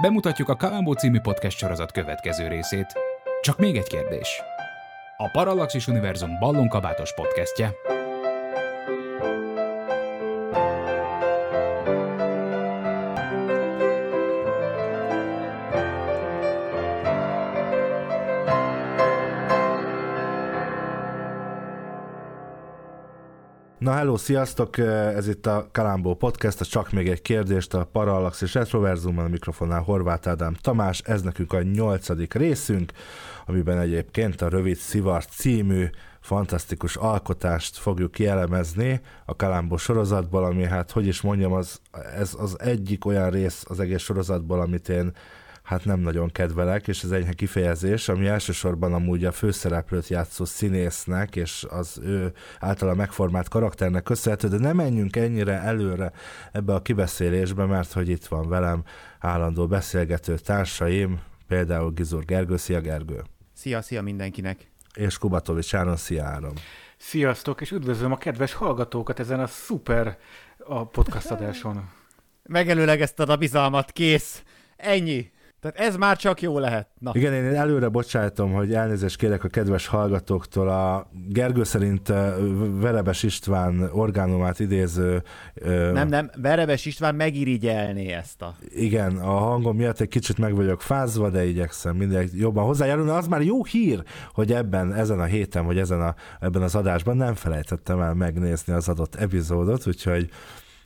Bemutatjuk a Kalambó című podcast sorozat következő részét. Csak még egy kérdés. A Parallaxis Univerzum ballonkabátos podcastje. Hello, sziasztok! Ez itt a Kalambó Podcast, ez csak még egy kérdést a Parallax és Retroverzumban a mikrofonnál Horváth Ádám Tamás, ez nekünk a nyolcadik részünk, amiben egyébként a Rövid Szivar című fantasztikus alkotást fogjuk kielemezni a Kalambó sorozatból, ami hát, hogy is mondjam, az, ez az egyik olyan rész az egész sorozatból, amit én hát nem nagyon kedvelek, és ez enyhe kifejezés, ami elsősorban amúgy a főszereplőt játszó színésznek, és az ő általa megformált karakternek köszönhető, de nem menjünk ennyire előre ebbe a kibeszélésbe, mert hogy itt van velem állandó beszélgető társaim, például Gizur Gergő, szia Gergő! Szia, szia mindenkinek! És Kubatovics Áron, szia Áron! Sziasztok, és üdvözlöm a kedves hallgatókat ezen a szuper a podcast adáson. Megelőlegezted a bizalmat, kész! Ennyi! Tehát ez már csak jó lehet. Na. Igen, én előre bocsájtom, hogy elnézést kérek a kedves hallgatóktól. A Gergő szerint Verebes István orgánumát idéző... Nem, nem, Verebes István megirigyelné ezt a... Igen, a hangom miatt egy kicsit meg vagyok fázva, de igyekszem mindig jobban hozzájárulni. Az már jó hír, hogy ebben, ezen a héten, vagy ezen a, ebben az adásban nem felejtettem el megnézni az adott epizódot, úgyhogy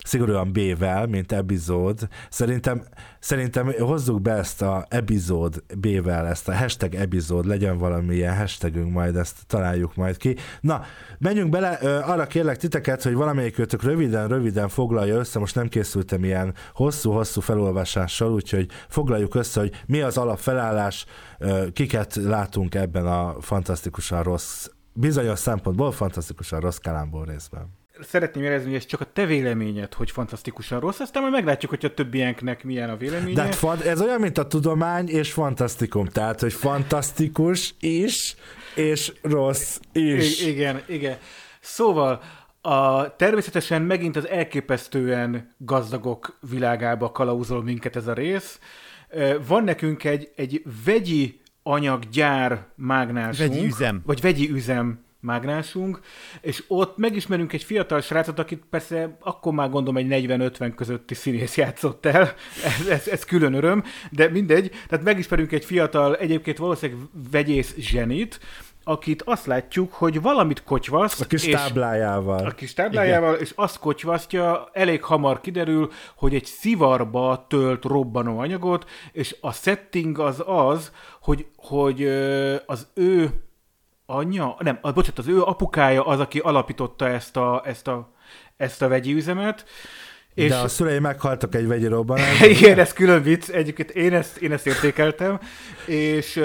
szigorúan B-vel, mint epizód. Szerintem, szerintem hozzuk be ezt a epizód B-vel, ezt a hashtag epizód, legyen valamilyen hashtagünk, majd ezt találjuk majd ki. Na, menjünk bele, arra kérlek titeket, hogy valamelyikőtök röviden, röviden foglalja össze, most nem készültem ilyen hosszú-hosszú felolvasással, úgyhogy foglaljuk össze, hogy mi az alapfelállás, kiket látunk ebben a fantasztikusan rossz, bizonyos szempontból fantasztikusan rossz Kalambó részben szeretném érezni, hogy ez csak a te véleményed, hogy fantasztikusan rossz, aztán majd meglátjuk, hogy a többieknek milyen a véleménye. De hát ez olyan, mint a tudomány és fantasztikum, tehát, hogy fantasztikus is, és rossz is. I- igen, igen. Szóval, a, természetesen megint az elképesztően gazdagok világába kalauzol minket ez a rész. Van nekünk egy, egy vegyi anyaggyár mágnásunk. Vegyi üzem. Vagy vegyi üzem mágnásunk, és ott megismerünk egy fiatal srácot, akit persze akkor már gondolom egy 40-50 közötti színész játszott el, ez, ez, ez külön öröm, de mindegy, tehát megismerünk egy fiatal, egyébként valószínűleg vegyész zsenit, akit azt látjuk, hogy valamit kotyvaszt. A kis táblájával. A kis táblájával, Igen. és azt kotyvasztja, elég hamar kiderül, hogy egy szivarba tölt robbanó anyagot, és a setting az az, hogy, hogy az ő anyja, nem, bocsánat, az ő apukája az, aki alapította ezt a, ezt a, ezt a vegyi üzemet, és... De a szülei meghaltak egy vegyi robbanásban. Igen, ez külön vicc. Egyébként én ezt, én ezt értékeltem. És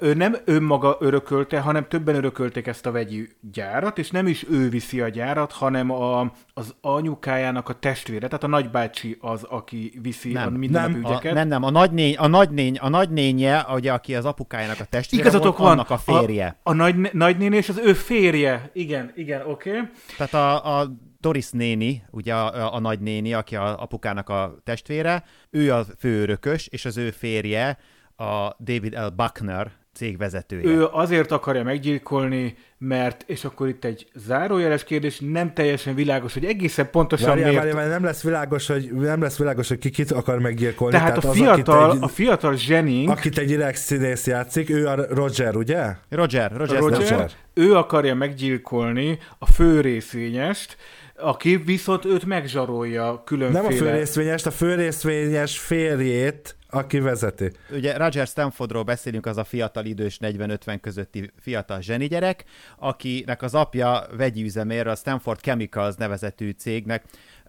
ő nem önmaga örökölte, hanem többen örökölték ezt a vegyi gyárat, és nem is ő viszi a gyárat, hanem a, az anyukájának a testvére, tehát a nagybácsi az, aki viszi nem, a minden nem, ügyeket. A, nem, nem, a nagynény, a nagynény, a nagynénye, ugye, aki az apukájának a testvére Igazatok volt, van, annak a férje. A, a nagy, nagynéni és az ő férje. Igen, igen, oké. Okay. Tehát a, a Doris néni, ugye a, a nagynéni, aki a apukának a testvére, ő a főörökös, és az ő férje a David L. Buckner cégvezetője. Ő azért akarja meggyilkolni, mert, és akkor itt egy zárójeles kérdés, nem teljesen világos, hogy egészen pontosan várjál, miért... Várjál, várjál, nem lesz világos, hogy nem lesz világos, hogy ki kit akar meggyilkolni. Tehát, Tehát a, fiatal, az, egy, a fiatal zsenink... Akit egy ireg színész játszik, ő a Roger, ugye? Roger, Roger. Roger, Roger. Ő akarja meggyilkolni a fő részvényest, aki viszont őt megzsarolja különféle... Nem a főrészvényest, a főrészvényes férjét, aki vezeti. Ugye Roger Stanfordról beszélünk, az a fiatal idős 40-50 közötti fiatal zseni gyerek, akinek az apja vegyi üzemér, a Stanford Chemicals nevezetű cégnek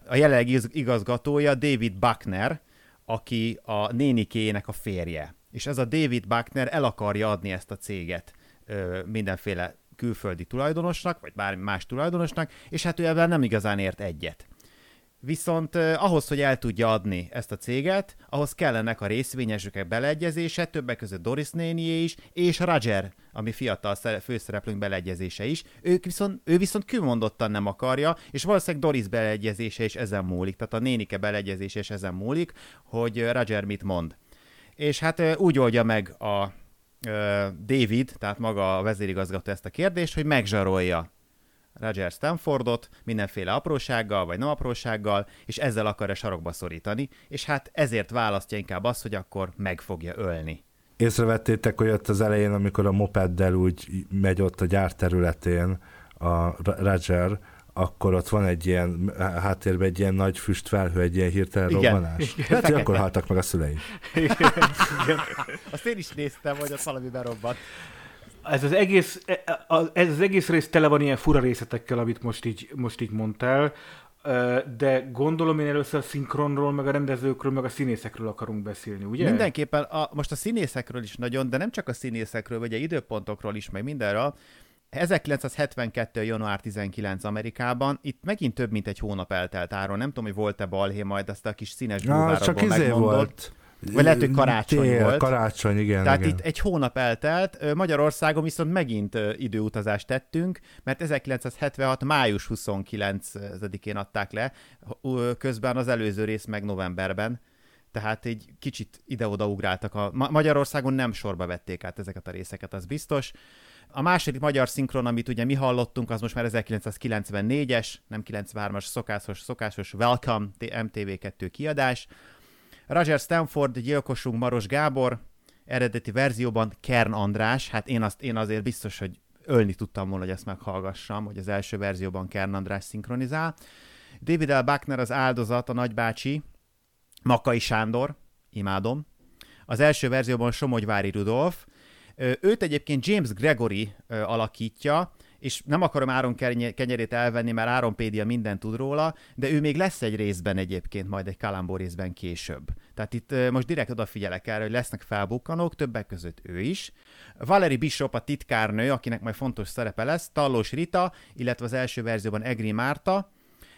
a jelenlegi igazgatója David Buckner, aki a nénikének a férje. És ez a David Buckner el akarja adni ezt a céget mindenféle külföldi tulajdonosnak, vagy bármi más tulajdonosnak, és hát ő ebben nem igazán ért egyet. Viszont eh, ahhoz, hogy el tudja adni ezt a céget, ahhoz kellenek a részvényesek beleegyezése, többek között Doris nénié is, és Roger, ami fiatal főszereplőnk beleegyezése is. Ők viszont, ő viszont kimondottan nem akarja, és valószínűleg Doris beleegyezése is ezen múlik, tehát a nénike beleegyezése is ezen múlik, hogy Roger mit mond. És hát úgy oldja meg a David, tehát maga a vezérigazgató ezt a kérdést, hogy megzsarolja Roger Stanfordot mindenféle aprósággal, vagy nem aprósággal, és ezzel akarja sarokba szorítani, és hát ezért választja inkább azt, hogy akkor meg fogja ölni. Észrevettétek, hogy ott az elején, amikor a mopeddel úgy megy ott a gyár területén a Roger, akkor ott van egy ilyen háttérben egy ilyen nagy füstfelhő, egy ilyen hirtelen igen, robbanás. Igen, Lehet, hogy akkor haltak meg a szüleim. Igen, igen. Azt én is néztem, hogy ott valami berobbant. Ez az, egész, ez az egész rész tele van ilyen fura részletekkel, amit most így, most így mondtál, de gondolom én először a szinkronról, meg a rendezőkről, meg a színészekről akarunk beszélni, ugye? Mindenképpen, a, most a színészekről is nagyon, de nem csak a színészekről, vagy a időpontokról is, meg mindenről, 1972. január 19 Amerikában, itt megint több mint egy hónap eltelt áron, nem tudom, hogy volt-e balhé majd azt a kis színes ja, csak izé volt. Vagy lehet, hogy karácsony Tél, volt. karácsony, igen. Tehát igen. itt egy hónap eltelt, Magyarországon viszont megint időutazást tettünk, mert 1976. május 29-én adták le, közben az előző rész meg novemberben. Tehát egy kicsit ide-oda ugráltak. A Magyarországon nem sorba vették át ezeket a részeket, az biztos. A második magyar szinkron, amit ugye mi hallottunk, az most már 1994-es, nem 93-as szokásos, szokásos Welcome MTV2 kiadás. Roger Stanford, gyilkosunk Maros Gábor, eredeti verzióban Kern András, hát én, azt, én azért biztos, hogy ölni tudtam volna, hogy ezt meghallgassam, hogy az első verzióban Kern András szinkronizál. David L. Buckner az áldozat, a nagybácsi, Makai Sándor, imádom. Az első verzióban Somogyvári Rudolf, Őt egyébként James Gregory alakítja, és nem akarom Áron kenyerét elvenni, mert Áron Pédia mindent tud róla, de ő még lesz egy részben egyébként, majd egy Kalambó részben később. Tehát itt most direkt odafigyelek erre, hogy lesznek felbukkanók, többek között ő is. Valerie Bishop a titkárnő, akinek majd fontos szerepe lesz, Tallós Rita, illetve az első verzióban Egri Márta.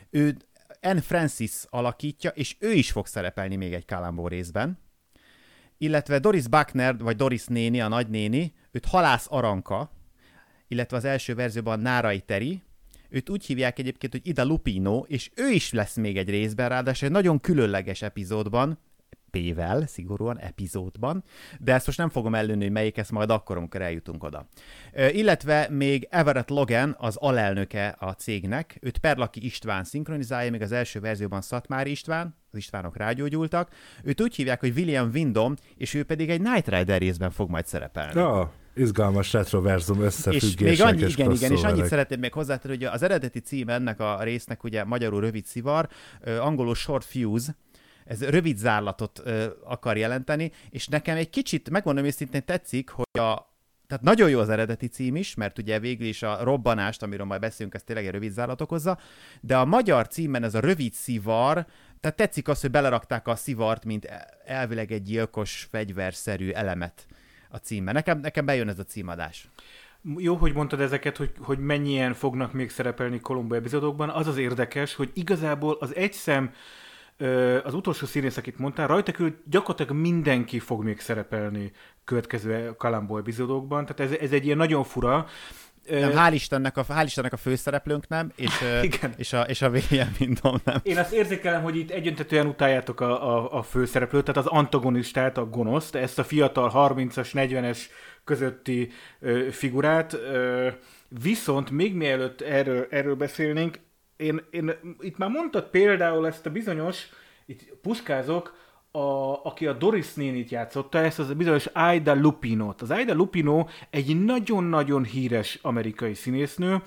Ő Anne Francis alakítja, és ő is fog szerepelni még egy Kalambó részben illetve Doris Buckner, vagy Doris néni, a nagynéni, őt Halász Aranka, illetve az első verzióban Nárai Teri, őt úgy hívják egyébként, hogy Ida Lupino, és ő is lesz még egy részben, ráadásul egy nagyon különleges epizódban, P-vel, szigorúan epizódban, de ezt most nem fogom előni, hogy melyik, ezt majd akkor, amikor eljutunk oda. Illetve még Everett Logan, az alelnöke a cégnek, őt Perlaki István szinkronizálja, még az első verzióban Szatmári István, az Istvánok rágyógyultak. Őt úgy hívják, hogy William Windom, és ő pedig egy Night Rider részben fog majd szerepelni. Ja, izgalmas retroverzum összefüggések és még annyi, és igen, igen, és annyit szeretném még hozzátenni, hogy az eredeti cím ennek a résznek ugye magyarul rövid szivar, angolul short fuse, ez rövid zárlatot ö, akar jelenteni, és nekem egy kicsit, megmondom őszintén tetszik, hogy a, tehát nagyon jó az eredeti cím is, mert ugye végül is a robbanást, amiről majd beszélünk, ez tényleg egy rövid zárlat okozza, de a magyar címben ez a rövid szivar, tehát tetszik az, hogy belerakták a szivart, mint elvileg egy gyilkos, fegyverszerű elemet a címbe. Nekem, nekem bejön ez a címadás. Jó, hogy mondtad ezeket, hogy, hogy mennyien fognak még szerepelni Kolumbo epizódokban. Az az érdekes, hogy igazából az egy szem az utolsó színész, akit mondtál, rajta kül gyakorlatilag mindenki fog még szerepelni következő Kalambó epizódokban, tehát ez, ez egy ilyen nagyon fura, nem, hál' Istennek, a, hál' Istennek a főszereplőnk nem, és, Igen. és, a, és a William Windom nem. Én azt érzékelem, hogy itt egyöntetően utáljátok a, a, a főszereplőt, tehát az antagonistát, a gonoszt, ezt a fiatal 30-as, 40-es közötti ö, figurát. Ö, viszont még mielőtt erről, erről beszélnénk, én, én itt már mondtad például ezt a bizonyos, itt puskázok, a, aki a Doris nénit játszotta, ezt az a bizonyos Aida Lupinot. Az Aida Lupino egy nagyon-nagyon híres amerikai színésznő,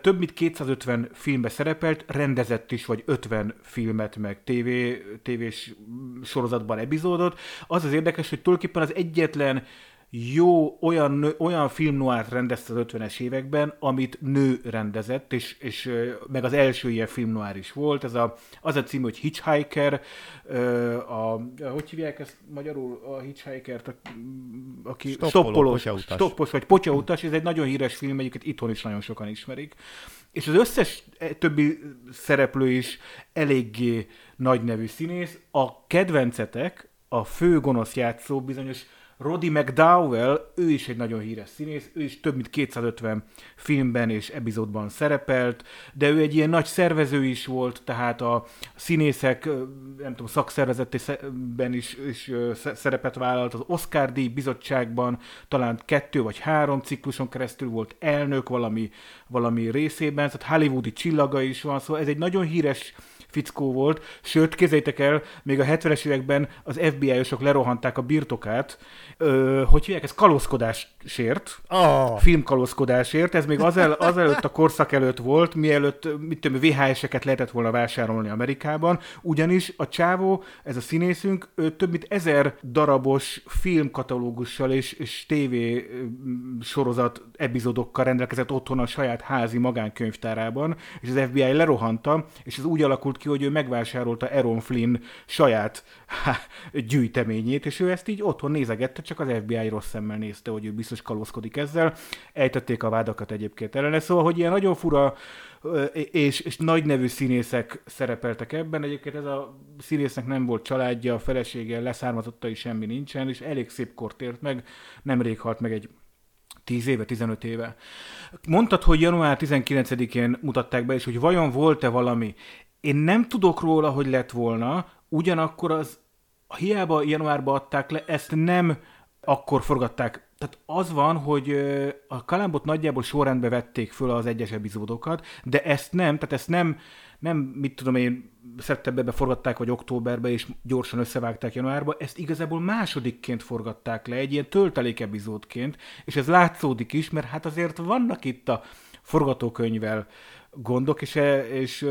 több mint 250 filmbe szerepelt, rendezett is, vagy 50 filmet, meg TV, tévés sorozatban epizódot. Az az érdekes, hogy tulajdonképpen az egyetlen jó, olyan, nő- olyan film noir rendezte az 50-es években, amit nő rendezett, és, és meg az első ilyen film noir is volt. Ez a, az a cím, hogy Hitchhiker, ö, a, hogy hívják ezt magyarul, a Hitchhiker-t, a- aki Stoppoló, stoppolós, potyautas. stoppos vagy potyautas, ez egy nagyon híres film, egyébként itthon is nagyon sokan ismerik. És az összes eh, többi szereplő is eléggé nagy nevű színész. A kedvencetek, a fő gonosz játszó bizonyos Roddy McDowell, ő is egy nagyon híres színész, ő is több mint 250 filmben és epizódban szerepelt, de ő egy ilyen nagy szervező is volt, tehát a színészek, nem tudom, szakszervezetében is, is szerepet vállalt, az Oscar díj bizottságban talán kettő vagy három cikluson keresztül volt elnök valami, valami részében, tehát hollywoodi csillaga is van, szóval ez egy nagyon híres fickó volt, sőt, kézzétek el, még a 70-es években az FBI-osok lerohanták a birtokát, ö, hogy hívják, ez kalózkodásért, Oh. filmkalózkodásért, ez még azel, azelőtt a korszak előtt volt, mielőtt, mit tudom, VHS-eket lehetett volna vásárolni Amerikában, ugyanis a csávó, ez a színészünk, ő több mint ezer darabos filmkatalógussal és, és TV mm, sorozat epizódokkal rendelkezett otthon a saját házi magánkönyvtárában, és az FBI lerohanta, és ez úgy alakult ki, hogy ő megvásárolta Aaron Flynn saját há, gyűjteményét, és ő ezt így otthon nézegette, csak az FBI rossz szemmel nézte, hogy ő biztos kalózkodik ezzel. Ejtették a vádakat egyébként ellene, szóval, hogy ilyen nagyon fura és, és nagy nevű színészek szerepeltek ebben. Egyébként ez a színésznek nem volt családja, a felesége, leszármazottai semmi nincsen, és elég szép kort ért meg, nemrég halt meg egy 10 éve, 15 éve. Mondtad, hogy január 19-én mutatták be, és hogy vajon volt-e valami. Én nem tudok róla, hogy lett volna, ugyanakkor az hiába januárba adták le, ezt nem akkor forgatták. Tehát az van, hogy a Kalambot nagyjából sorrendbe vették föl az egyes epizódokat, de ezt nem, tehát ezt nem, nem, mit tudom én, szeptemberben forgatták, vagy októberben, és gyorsan összevágták januárba, ezt igazából másodikként forgatták le, egy ilyen töltelék epizódként, és ez látszódik is, mert hát azért vannak itt a forgatókönyvvel gondok, és, és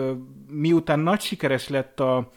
miután nagy sikeres lett a,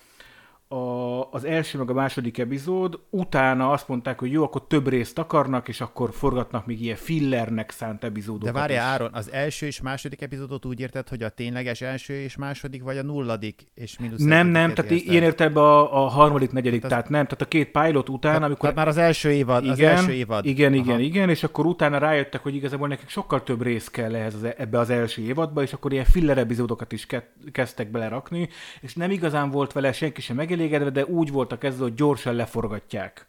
a, az első meg a második epizód, utána azt mondták, hogy jó, akkor több részt akarnak, és akkor forgatnak még ilyen fillernek szánt epizódokat. De várjál. Áron, az első és második epizódot úgy érted, hogy a tényleges első és második, vagy a nulladik és mínusz Nem, nem, tehát érted? ilyen értelemben a, a harmadik, negyedik, Tehát tehát, nem, tehát a két pilot után, Tehát, amikor... tehát már az első évad, igen, az első évad. Igen, igen, Aha. igen, és akkor utána rájöttek, hogy igazából nekik sokkal több rész kell ehhez az, ebbe az első évadba, és akkor ilyen filler epizódokat is ke- kezdtek belerakni, és nem igazán volt vele senki sem megelégedve, de úgy voltak ezzel, hogy gyorsan leforgatják.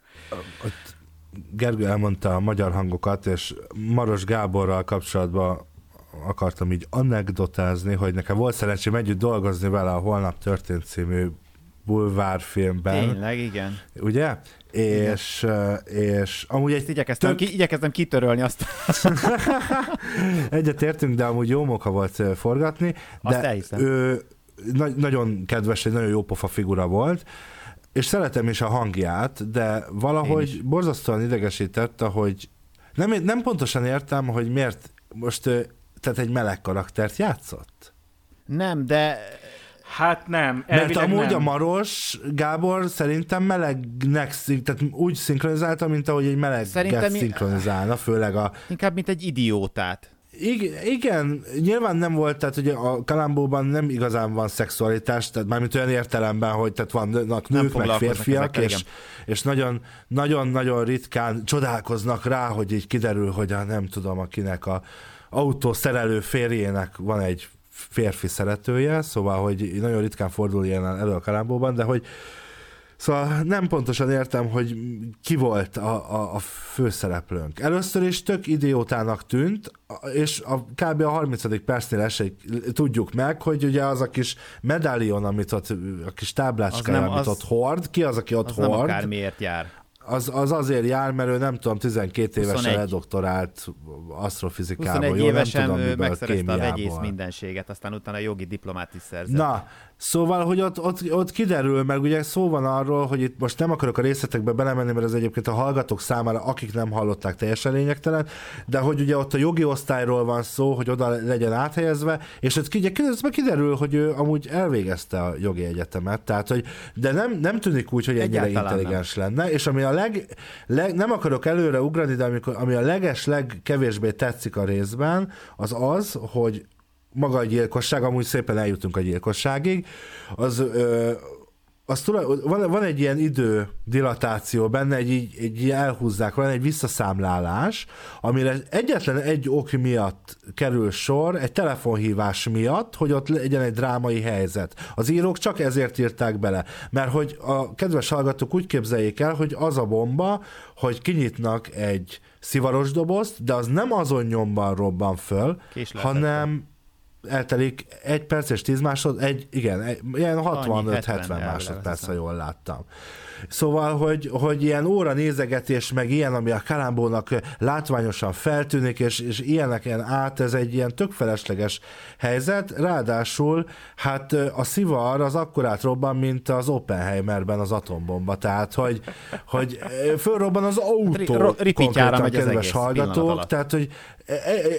Gergő elmondta a magyar hangokat, és Maros Gáborral kapcsolatban akartam így anekdotázni, hogy nekem volt szerencsém együtt dolgozni vele a Holnap történt című bulvárfilmben, Tényleg, igen. ugye? És, és amúgy Ezt egy igyekeztem, tök- ki, igyekeztem kitörölni azt. Egyetértünk, de amúgy jó moka volt forgatni, Azt de elhiszem. ő na- nagyon kedves, egy nagyon jó pofa figura volt, és szeretem is a hangját, de valahogy borzasztóan idegesített, hogy nem, nem pontosan értem, hogy miért most tehát egy meleg karaktert játszott. Nem, de Hát nem, Mert amúgy nem. a Maros Gábor szerintem melegnek, tehát úgy szinkronizálta, mint ahogy egy meleget Szerintem szinkronizálna, főleg a, inkább mint egy idiótát. Igen, nyilván nem volt, tehát ugye a Kalambóban nem igazán van szexualitás, tehát mármint olyan értelemben, hogy tehát vannak nők, meg férfiak, ezekkel, és, és nagyon, nagyon-nagyon ritkán csodálkoznak rá, hogy így kiderül, hogy a nem tudom, akinek a autószerelő férjének van egy férfi szeretője, szóval, hogy nagyon ritkán fordul ilyen elő a Kalambóban, de hogy Szóval nem pontosan értem, hogy ki volt a, a, a főszereplőnk. Először is tök idiótának tűnt, és a, kb. a 30. percnél esély tudjuk meg, hogy ugye az a kis medálion, amit ott, a kis táblácskája, nem- amit az- ott hord, ki az, aki ott Az nem hord, akármiért jár. az, az azért jár, mert ő nem tudom, 12 évesen 21. ledoktorált asztrofizikából, 21 jó, évesen nem tudom, ő megszerezte a kémiából. vegyész mindenséget, aztán utána jogi diplomát is szerzett. Na, Szóval, hogy ott, ott, ott kiderül, meg ugye szó van arról, hogy itt most nem akarok a részletekbe belemenni, mert ez egyébként a hallgatók számára, akik nem hallották, teljesen lényegtelen, de hogy ugye ott a jogi osztályról van szó, hogy oda legyen áthelyezve, és ott ugye kiderül, hogy ő amúgy elvégezte a jogi egyetemet, tehát hogy, de nem, nem tűnik úgy, hogy ennyire Egyáltalán intelligens nem. lenne, és ami a leg, leg, nem akarok előre ugrani, de amikor, ami a leges, legkevésbé tetszik a részben, az az, hogy maga a gyilkosság, amúgy szépen eljutunk a gyilkosságig, az, ö, az tulaj, van, van egy ilyen idő dilatáció benne, egy, egy, egy elhúzzák, van egy visszaszámlálás, amire egyetlen egy ok miatt kerül sor, egy telefonhívás miatt, hogy ott legyen egy drámai helyzet. Az írók csak ezért írták bele, mert hogy a kedves hallgatók úgy képzeljék el, hogy az a bomba, hogy kinyitnak egy szivaros dobozt, de az nem azon nyomban robban föl, hanem eltelik egy perc és tíz másod, egy, igen, egy, ilyen 65-70 másodperc, ha jól láttam. Szóval, hogy, hogy ilyen óra nézegetés, meg ilyen, ami a Kalambónak látványosan feltűnik, és, és ilyeneken át, ez egy ilyen tök felesleges helyzet. Ráadásul, hát a szivar az akkorát robban, mint az Oppenheimerben az atombomba. Tehát, hogy, hogy fölrobban az autó, konkrétan, kedves hallgatók. Tehát, hogy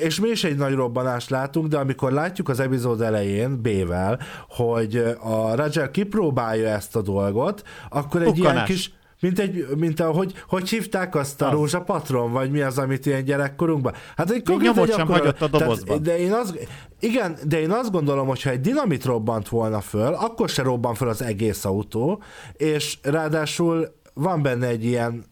és mi is egy nagy robbanást látunk, de amikor látjuk az epizód elején B-vel, hogy a Roger kipróbálja ezt a dolgot, akkor egy Bukkanás. ilyen kis mint, egy, mint a, hogy, hívták azt a az. rózsa patron, vagy mi az, amit ilyen gyerekkorunkban? Hát egy Még nyomot sem hagyott a dobozban. Tehát, de én azt, igen, de én azt gondolom, hogy ha egy dinamit robbant volna föl, akkor se robban föl az egész autó, és ráadásul van benne egy ilyen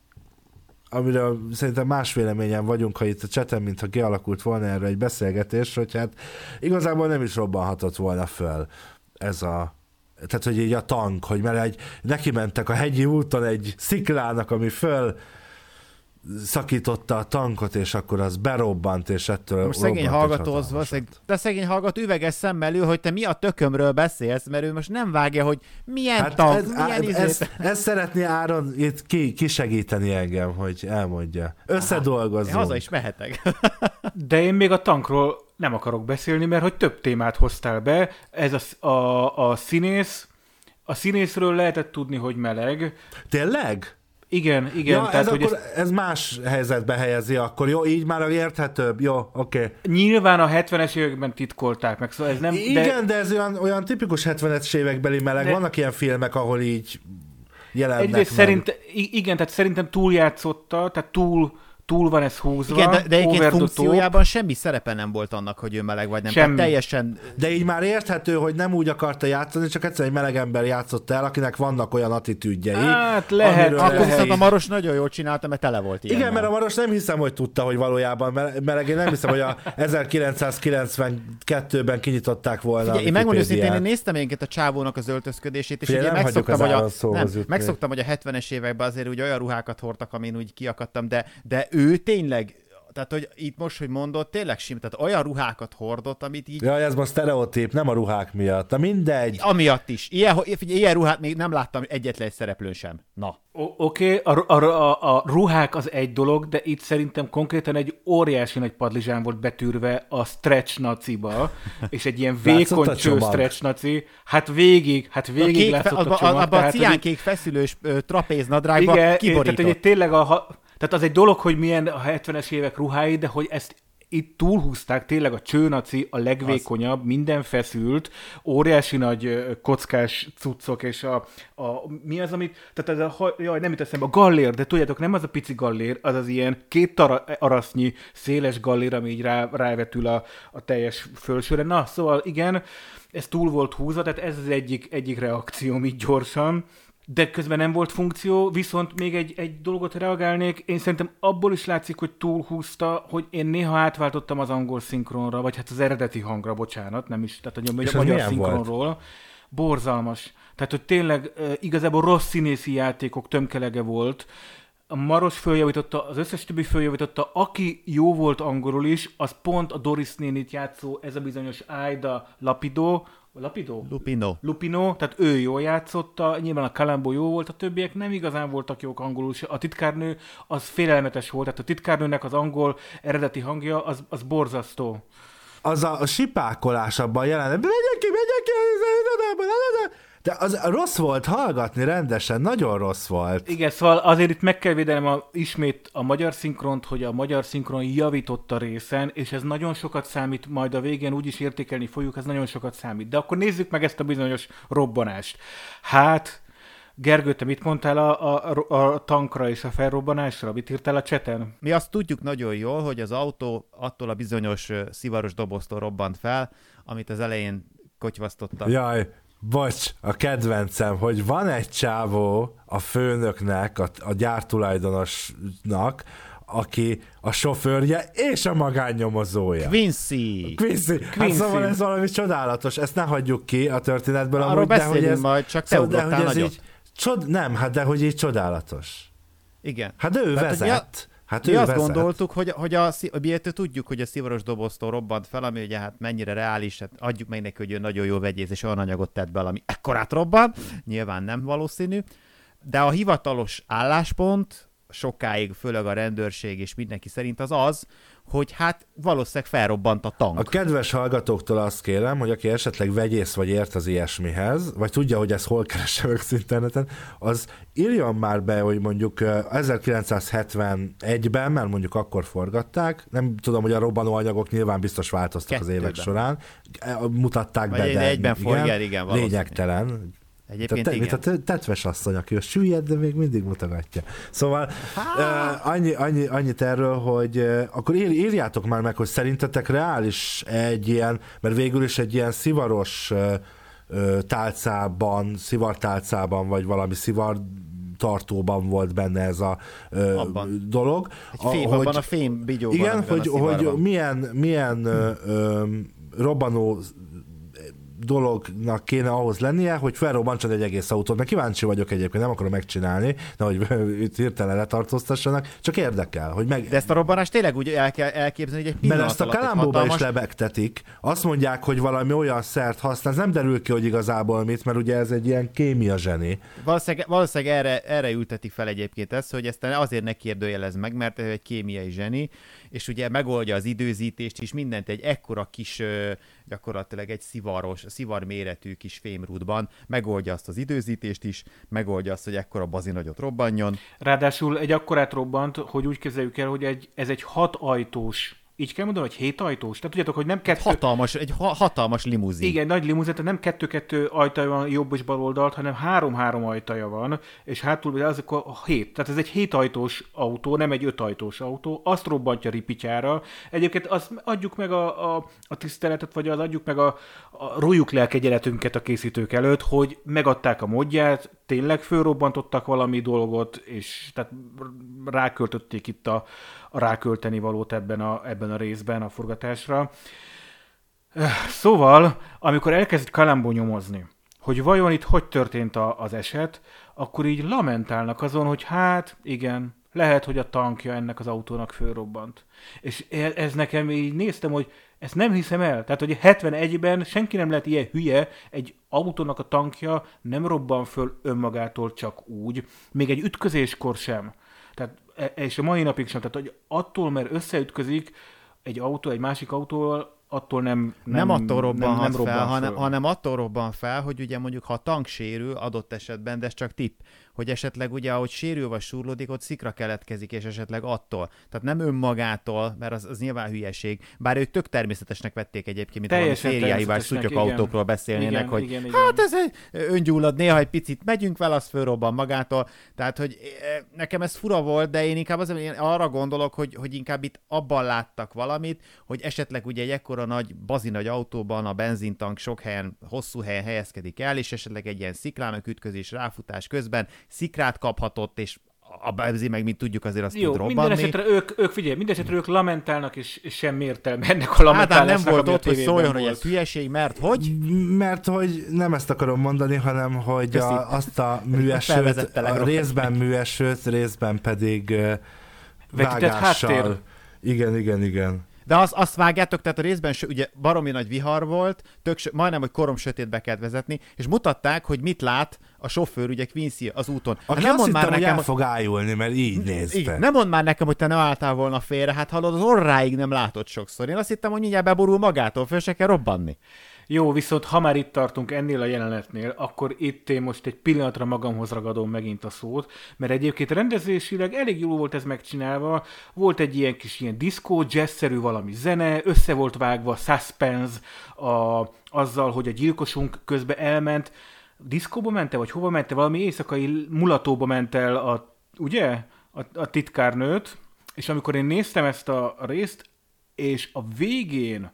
amiről szerintem más véleményen vagyunk, ha itt a cseten, mintha kialakult volna erre egy beszélgetés, hogy hát igazából nem is robbanhatott volna föl ez a tehát, hogy így a tank, hogy mert egy, neki mentek a hegyi úton egy sziklának, ami föl szakította a tankot, és akkor az berobbant, és ettől Most szegény hallgató az valószínűleg, de szegény hallgató üveges szemmel ül, hogy te mi a tökömről beszélsz, mert ő most nem vágja, hogy milyen hát tank, ez, milyen ez, ez, ez szeretné Áron itt ki, kisegíteni engem, hogy elmondja. Összedolgozzunk. Én haza is mehetek. de én még a tankról nem akarok beszélni, mert hogy több témát hoztál be. Ez a, a, a színész, a színészről lehetett tudni, hogy meleg. Tényleg? Igen, igen. Ja, tehát, ez, hogy akkor, ez... ez más helyzetbe helyezi, akkor jó, így már érthetőbb, jó, oké. Okay. Nyilván a 70-es években titkolták meg, szóval ez nem... Igen, de, de ez olyan, olyan tipikus 70-es évekbeli meleg, de... vannak ilyen filmek, ahol így jelennek Egyrészt meg. szerint, igen, tehát szerintem túljátszotta, tehát túl túl van ez húzva. Igen, de, de egyébként funkciójában semmi szerepe nem volt annak, hogy ő meleg vagy nem. Semmi. Tehát teljesen... De így már érthető, hogy nem úgy akarta játszani, csak egyszerűen egy meleg ember játszott el, akinek vannak olyan attitűdjei. Hát lehet. Akkor lehet. viszont a Maros nagyon jól csinálta, mert tele volt ilyen. Igen, mert a Maros nem hiszem, hogy tudta, hogy valójában meleg. Én nem hiszem, hogy a 1992-ben kinyitották volna. Figyelj, én megmondom őszintén, én néztem egyébként a csávónak az öltözködését, és Figyelj, ugye megszoktam, hogy a, nem, megszoktam, hogy a 70-es években azért úgy olyan ruhákat hordtak, amin úgy kiakadtam, de, de ő tényleg tehát, hogy itt most, hogy mondod, tényleg sim, tehát olyan ruhákat hordott, amit így... Ja, ez most sztereotíp, nem a ruhák miatt, de mindegy. Amiatt is. Ilyen, figyelj, ilyen ruhát még nem láttam egyetlen egy szereplőn sem. Na. Oké, okay, a, a, a, a ruhák az egy dolog, de itt szerintem konkrétan egy óriási nagy padlizsán volt betűrve a stretch naciba, és egy ilyen vékony cső stretch naci. Hát végig, hát végig a kék, látszott a, a csomag. Abban a ciánkék feszülős trapéznadrágban igen, kiborított. Tehát, hogy tényleg a, tehát az egy dolog, hogy milyen a 70-es évek ruhái, de hogy ezt itt túlhúzták, tényleg a csőnaci a legvékonyabb, az... minden feszült, óriási nagy kockás cuccok, és a, a mi az, amit, tehát ez a, jaj, nem jut eszembe, a gallér, de tudjátok, nem az a pici gallér, az az ilyen két tara, arasznyi széles gallér, ami így rá, rávetül a, a teljes fölsőre. Na, szóval igen, ez túl volt húzva, tehát ez az egyik, egyik reakcióm így gyorsan de közben nem volt funkció, viszont még egy, egy dolgot reagálnék, én szerintem abból is látszik, hogy túlhúzta, hogy én néha átváltottam az angol szinkronra, vagy hát az eredeti hangra, bocsánat, nem is, tehát a magyar szinkronról. Volt? Borzalmas. Tehát, hogy tényleg igazából rossz színészi játékok tömkelege volt, a Maros följavította, az összes többi följavította, aki jó volt angolul is, az pont a Doris nénit játszó, ez a bizonyos Aida Lapido, Lapido? Lupino. Lupino, tehát ő jól játszotta, nyilván a Kalambó jó volt, a többiek nem igazán voltak jók angolul, a titkárnő az félelmetes volt, tehát a titkárnőnek az angol eredeti hangja az, az borzasztó. az a, a sipákolás abban jelenet, megyek ki, megyek ki, de az rossz volt hallgatni rendesen, nagyon rossz volt. Igen, szóval azért itt meg kell védenem a, ismét a magyar szinkront, hogy a magyar szinkron javított a részen, és ez nagyon sokat számít, majd a végén úgy is értékelni fogjuk, ez nagyon sokat számít. De akkor nézzük meg ezt a bizonyos robbanást. Hát, Gergő, te mit mondtál a, a, a tankra és a felrobbanásra? Mit írtál a cseten? Mi azt tudjuk nagyon jól, hogy az autó attól a bizonyos szivaros doboztól robbant fel, amit az elején kotyvasztottak. Jaj, bocs, a kedvencem, hogy van egy csávó a főnöknek, a, a gyártulajdonosnak, aki a sofőrje és a magánnyomozója. Quincy! Quincy. Hát Quincy. szóval ez valami csodálatos, ezt ne hagyjuk ki a történetből. Arról amúgy, de hogy beszélünk ez, majd, csak te szóval, de hogy ez nagyot. így, csod, nem, hát de hogy így csodálatos. Igen. Hát ő Tehát, hogy vezet. Hát Mi azt vezet. gondoltuk, hogy, hogy a, szí- miért tudjuk, hogy a szivaros doboztól robbant fel, ami ugye hát mennyire reális, hát adjuk meg neki, hogy ő nagyon jó vegyész, és olyan anyagot tett bele, ami ekkorát robban, nyilván nem valószínű, de a hivatalos álláspont sokáig, főleg a rendőrség és mindenki szerint az az, hogy hát valószínűleg felrobbant a tank. A kedves hallgatóktól azt kérem, hogy aki esetleg vegyész vagy ért az ilyesmihez, vagy tudja, hogy ez hol keresem az interneten, az írjon már be, hogy mondjuk ö, 1971-ben, mert mondjuk akkor forgatták, nem tudom, hogy a robbanóanyagok nyilván biztos változtak az évek Kettőben. során, E, mutatták Vagy be, de egyben forgál, igen, valószínű. lényegtelen. Egyébként te, mint igen. a te- tetves asszony, aki a süllyed, de még mindig mutogatja. Szóval uh, annyi, annyi, annyit erről, hogy uh, akkor ír, írjátok már meg, hogy szerintetek reális egy ilyen, mert végül is egy ilyen szivaros uh, tálcában, szivartálcában, vagy valami szivar tartóban volt benne ez a uh, Abban. dolog. Egy fém, A- abban a fém bigyóban, igen, hogy, hogy milyen, milyen ö, ö, robbanó dolognak kéne ahhoz lennie, hogy felrobbantson egy egész autót. Mert kíváncsi vagyok egyébként, nem akarom megcsinálni, de hogy itt hirtelen letartóztassanak, csak érdekel, hogy meg... De ezt a robbanást tényleg úgy el kell elképzelni, hogy egy mert pillanat ezt a kalambóba hatalmas... is lebegtetik. Azt mondják, hogy valami olyan szert használ, ez nem derül ki, hogy igazából mit, mert ugye ez egy ilyen kémia zseni. Valószínűleg, valószínűleg erre, erre ültetik fel egyébként ezt, hogy ezt azért ne kérdőjelez meg, mert ő egy kémiai zseni, és ugye megoldja az időzítést is, mindent egy ekkora kis, gyakorlatilag egy szivaros, szivar méretű kis fémrúdban, megoldja azt az időzítést is, megoldja azt, hogy ekkora bazi nagyot robbanjon. Ráadásul egy akkorát robbant, hogy úgy képzeljük el, hogy egy, ez egy hat ajtós, így kell mondani, hogy hét ajtós? Tehát tudjátok, hogy nem kettő... Hatalmas, egy ha, hatalmas limuzin. Igen, nagy limuzin, tehát nem kettő-kettő ajtaja van jobb és bal oldalt, hanem három-három ajtaja van, és hátul az akkor a hét. Tehát ez egy hétajtós autó, nem egy ötajtós autó, azt robbantja ripityára. Egyébként azt adjuk meg a, a, a tiszteletet, vagy az adjuk meg a, a rójuk lelkegyeletünket a készítők előtt, hogy megadták a modját, tényleg fölrobbantottak valami dolgot, és tehát ráköltötték itt a, a rákölteni valót ebben a, ebben a részben a forgatásra. Szóval, amikor elkezd Kalambó nyomozni, hogy vajon itt hogy történt a, az eset, akkor így lamentálnak azon, hogy hát igen, lehet, hogy a tankja ennek az autónak fölrobbant. És e- ez nekem így néztem, hogy ezt nem hiszem el. Tehát, hogy 71-ben senki nem lehet ilyen hülye, egy autónak a tankja nem robban föl önmagától csak úgy, még egy ütközéskor sem. Tehát, e- és a mai napig sem. Tehát, hogy attól, mert összeütközik egy autó egy másik autóval, attól nem Nem, nem attól robbanhat nem, nem, nem fel, robban hanem, hanem attól robban fel, hogy ugye mondjuk ha a tank sérül adott esetben, de ez csak tipp, hogy esetleg ugye ahogy sérül vagy surlódik, ott szikra keletkezik, és esetleg attól. Tehát nem önmagától, mert az, az nyilván hülyeség. Bár ők tök természetesnek vették egyébként, mint valami szériáhibás természetesnek, szutyok igen. autókról beszélnének, Igen, hogy igen, igen. hát ez egy öngyullad, néha egy picit megyünk vele, az fölrobban magától. Tehát, hogy eh, nekem ez fura volt, de én inkább az, én arra gondolok, hogy, hogy inkább itt abban láttak valamit, hogy esetleg ugye egy ekkora nagy, bazi nagy autóban a benzintank sok helyen, hosszú helyen helyezkedik el, és esetleg egy ilyen sziklának ütközés, ráfutás közben szikrát kaphatott, és a benzin meg, mint tudjuk, azért azt Jó, tud minden robbanni. esetre ők, ők figyelj, minden esetre ők lamentálnak, és, és semmi értelme ennek a lamentálásnak, nem volt ott, hogy szóljon, hogy ez hülyeség, mert hogy? Mert hogy nem ezt akarom mondani, hanem hogy Köszi. a, azt a műesőt, a részben műesőt, részben pedig Vetített háttér. Igen, igen, igen. De az, azt vágjátok, tehát a részben ugye baromi nagy vihar volt, tök, majdnem, hogy korom sötétbe kellett vezetni, és mutatták, hogy mit lát a sofőr, ugye Quincy az úton. Aki nem azt mond hittem, már hogy nekem, el fog ájulni, mert így nézte. igen, nem mond már nekem, hogy te ne álltál volna félre, hát hallod, az orráig nem látod sokszor. Én azt hittem, hogy mindjárt beborul magától, föl se kell robbanni. Jó, viszont ha már itt tartunk ennél a jelenetnél, akkor itt én most egy pillanatra magamhoz ragadom megint a szót, mert egyébként rendezésileg elég jól volt ez megcsinálva, volt egy ilyen kis ilyen diszkó, jazzszerű valami zene, össze volt vágva suspense a, azzal, hogy a gyilkosunk közben elment, diszkóba mente, vagy hova mente, valami éjszakai mulatóba ment el a, ugye, a, a titkárnőt, és amikor én néztem ezt a részt, és a végén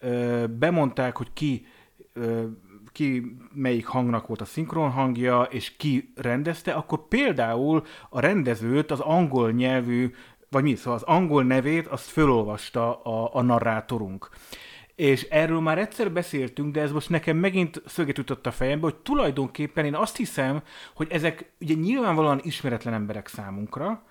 ö, bemondták, hogy ki, ö, ki melyik hangnak volt a szinkron hangja, és ki rendezte, akkor például a rendezőt az angol nyelvű, vagy mi, szóval az angol nevét, azt fölolvasta a, a narrátorunk. És erről már egyszer beszéltünk, de ez most nekem megint szöget ütött a fejembe, hogy tulajdonképpen én azt hiszem, hogy ezek ugye nyilvánvalóan ismeretlen emberek számunkra,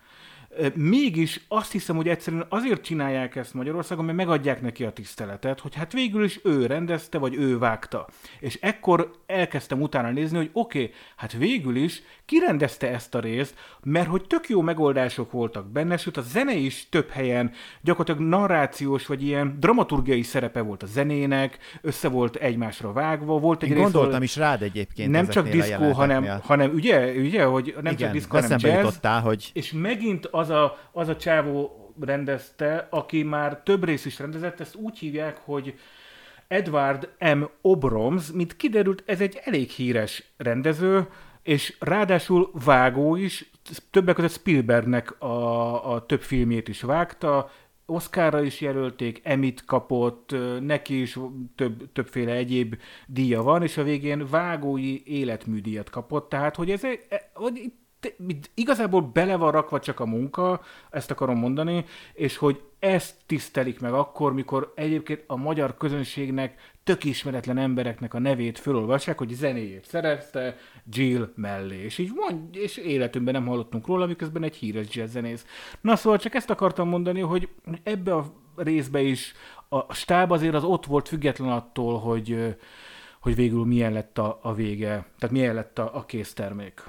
Mégis azt hiszem, hogy egyszerűen azért csinálják ezt Magyarországon, mert megadják neki a tiszteletet, hogy hát végül is ő rendezte, vagy ő vágta. És ekkor elkezdtem utána nézni, hogy oké, okay, hát végül is ki rendezte ezt a részt, mert hogy tök jó megoldások voltak benne, sőt a zene is több helyen gyakorlatilag narrációs, vagy ilyen dramaturgiai szerepe volt a zenének, össze volt egymásra vágva, volt egy Én rész, gondoltam is rád egyébként nem csak diszkó, hanem, hanem ugye, ugye, hogy nem csak Igen, diszkó, hanem jazz, jutottál, hogy és megint az a, az a csávó rendezte, aki már több rész is rendezett, ezt úgy hívják, hogy Edward M. Obroms, mint kiderült, ez egy elég híres rendező, és ráadásul vágó is, többek között Spielbergnek a, a több filmjét is vágta, Oscarra is jelölték, Emit kapott, neki is több, többféle egyéb díja van, és a végén vágói életműdíjat kapott, tehát hogy ez e- hogy igazából bele van rakva csak a munka, ezt akarom mondani, és hogy ezt tisztelik meg akkor, mikor egyébként a magyar közönségnek tök ismeretlen embereknek a nevét fölolvassák, hogy zenéjét szerezte Jill mellé. És így mond, és életünkben nem hallottunk róla, miközben egy híres jazzzenész. Na szóval csak ezt akartam mondani, hogy ebbe a részbe is a stáb azért az ott volt független attól, hogy, hogy végül milyen lett a, a vége, tehát milyen lett a, a késztermék.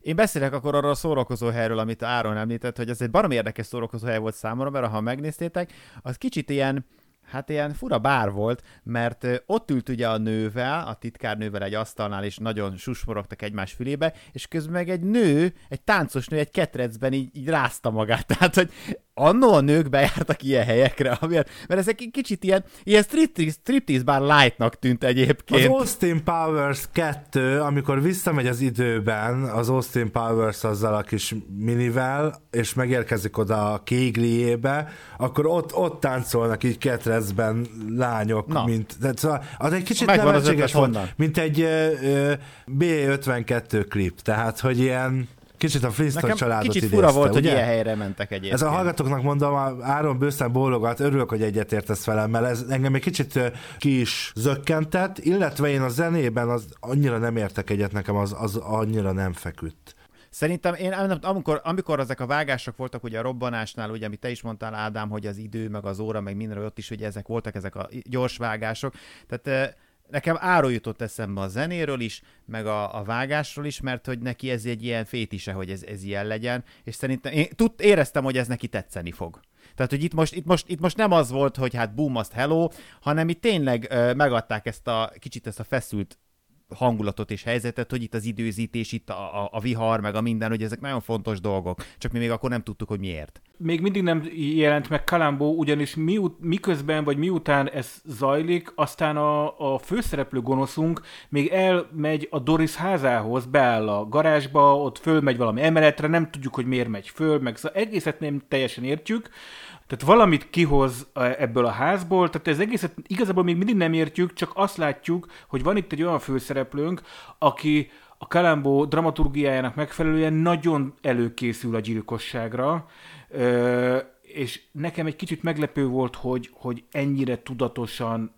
Én beszélek akkor arról a szórakozó helyről, amit Áron említett, hogy ez egy barom érdekes szórakozó hely volt számomra, mert ha megnéztétek, az kicsit ilyen, hát ilyen fura bár volt, mert ott ült ugye a nővel, a titkárnővel egy asztalnál, és nagyon susmorogtak egymás fülébe, és közben meg egy nő, egy táncos nő egy ketrecben így, így rázta magát. Tehát, hogy annó a nők bejártak ilyen helyekre, amiért, mert ezek egy kicsit ilyen, ilyen striptease, striptease bár lightnak tűnt Az egyébként. Austin Powers 2, amikor visszamegy az időben, az Austin Powers azzal a kis minivel, és megérkezik oda a kégliébe, akkor ott, ott táncolnak így ketrecben lányok, Na. mint, tehát szóval az egy kicsit az nevetséges volt, honnan. mint egy ö, ö, B52 klip, tehát hogy ilyen kicsit a Flintstone Nekem családot kicsit idézte, fura volt, hogy ugye? ilyen helyre mentek egyébként. Ez a hallgatóknak mondom, Áron bőszen bólogat, örülök, hogy egyetértesz velem, mert ez engem egy kicsit ki is zökkentett, illetve én a zenében az annyira nem értek egyet, nekem az, az annyira nem feküdt. Szerintem én amikor, amikor ezek a vágások voltak ugye a robbanásnál, ugye, amit te is mondtál, Ádám, hogy az idő, meg az óra, meg minden ott is, ugye ezek voltak ezek a gyors vágások. Tehát eh, nekem Áron jutott eszembe a zenéről is, meg a, a vágásról is, mert hogy neki ez egy ilyen fétise, hogy ez, ez ilyen legyen, és szerintem én tud, éreztem, hogy ez neki tetszeni fog. Tehát, hogy itt most, itt, most, itt most nem az volt, hogy hát boom, azt hello, hanem itt tényleg ö, megadták ezt a kicsit ezt a feszült hangulatot és helyzetet, hogy itt az időzítés, itt a, a, a vihar, meg a minden, hogy ezek nagyon fontos dolgok. Csak mi még akkor nem tudtuk, hogy miért. még mindig nem jelent meg Kalambó, ugyanis miut, miközben vagy miután ez zajlik, aztán a, a főszereplő gonoszunk még elmegy a Doris házához, beáll a garázsba, ott fölmegy valami emeletre, nem tudjuk, hogy miért megy föl, meg szóval egészet nem teljesen értjük, tehát valamit kihoz a- ebből a házból, tehát ez egészet igazából még mindig nem értjük, csak azt látjuk, hogy van itt egy olyan főszereplőnk, aki a Kalambó dramaturgiájának megfelelően nagyon előkészül a gyilkosságra, és nekem egy kicsit meglepő volt, hogy, hogy ennyire tudatosan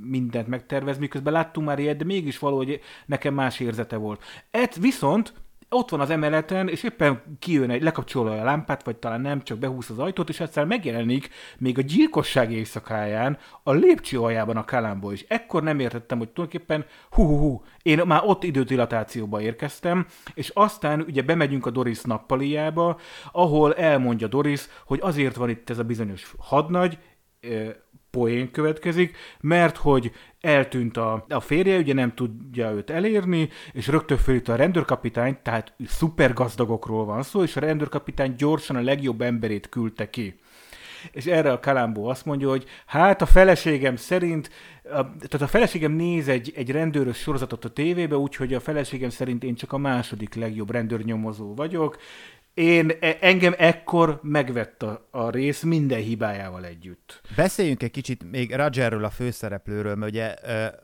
mindent megtervez, miközben láttunk már ilyet, de mégis valahogy nekem más érzete volt. Et viszont ott van az emeleten, és éppen kijön egy, lekapcsolja a lámpát, vagy talán nem, csak behúz az ajtót, és aztán megjelenik még a gyilkosság éjszakáján a lépcső aljában a Kalambó is. Ekkor nem értettem, hogy tulajdonképpen hú, hú, hú, én már ott idődilatációba érkeztem, és aztán ugye bemegyünk a Doris nappaliába, ahol elmondja Doris, hogy azért van itt ez a bizonyos hadnagy, poén következik, mert hogy eltűnt a, a férje, ugye nem tudja őt elérni, és rögtön fölít a rendőrkapitány, tehát szuper gazdagokról van szó, és a rendőrkapitány gyorsan a legjobb emberét küldte ki. És erre a Kalambó azt mondja, hogy hát a feleségem szerint, a, tehát a feleségem néz egy, egy rendőrös sorozatot a tévébe, úgyhogy a feleségem szerint én csak a második legjobb rendőrnyomozó vagyok, én, e, engem ekkor megvett a, a rész minden hibájával együtt. Beszéljünk egy kicsit még Rogerről, a főszereplőről, mert ugye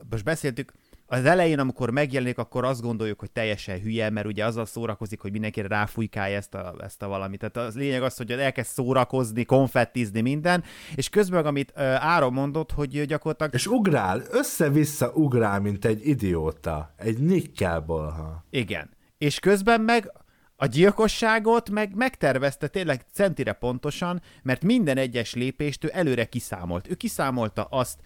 most beszéltük, az elején, amikor megjelenik, akkor azt gondoljuk, hogy teljesen hülye, mert ugye azzal szórakozik, hogy mindenkire ráfújkálja ezt a, ezt a valamit. Tehát az lényeg az, hogy elkezd szórakozni, konfettizni minden, és közben, amit uh, Áron mondott, hogy gyakorlatilag... És ugrál, össze-vissza ugrál, mint egy idióta, egy nikkelból. Igen. És közben meg a gyilkosságot meg megtervezte tényleg centire pontosan, mert minden egyes lépést ő előre kiszámolt. Ő kiszámolta azt,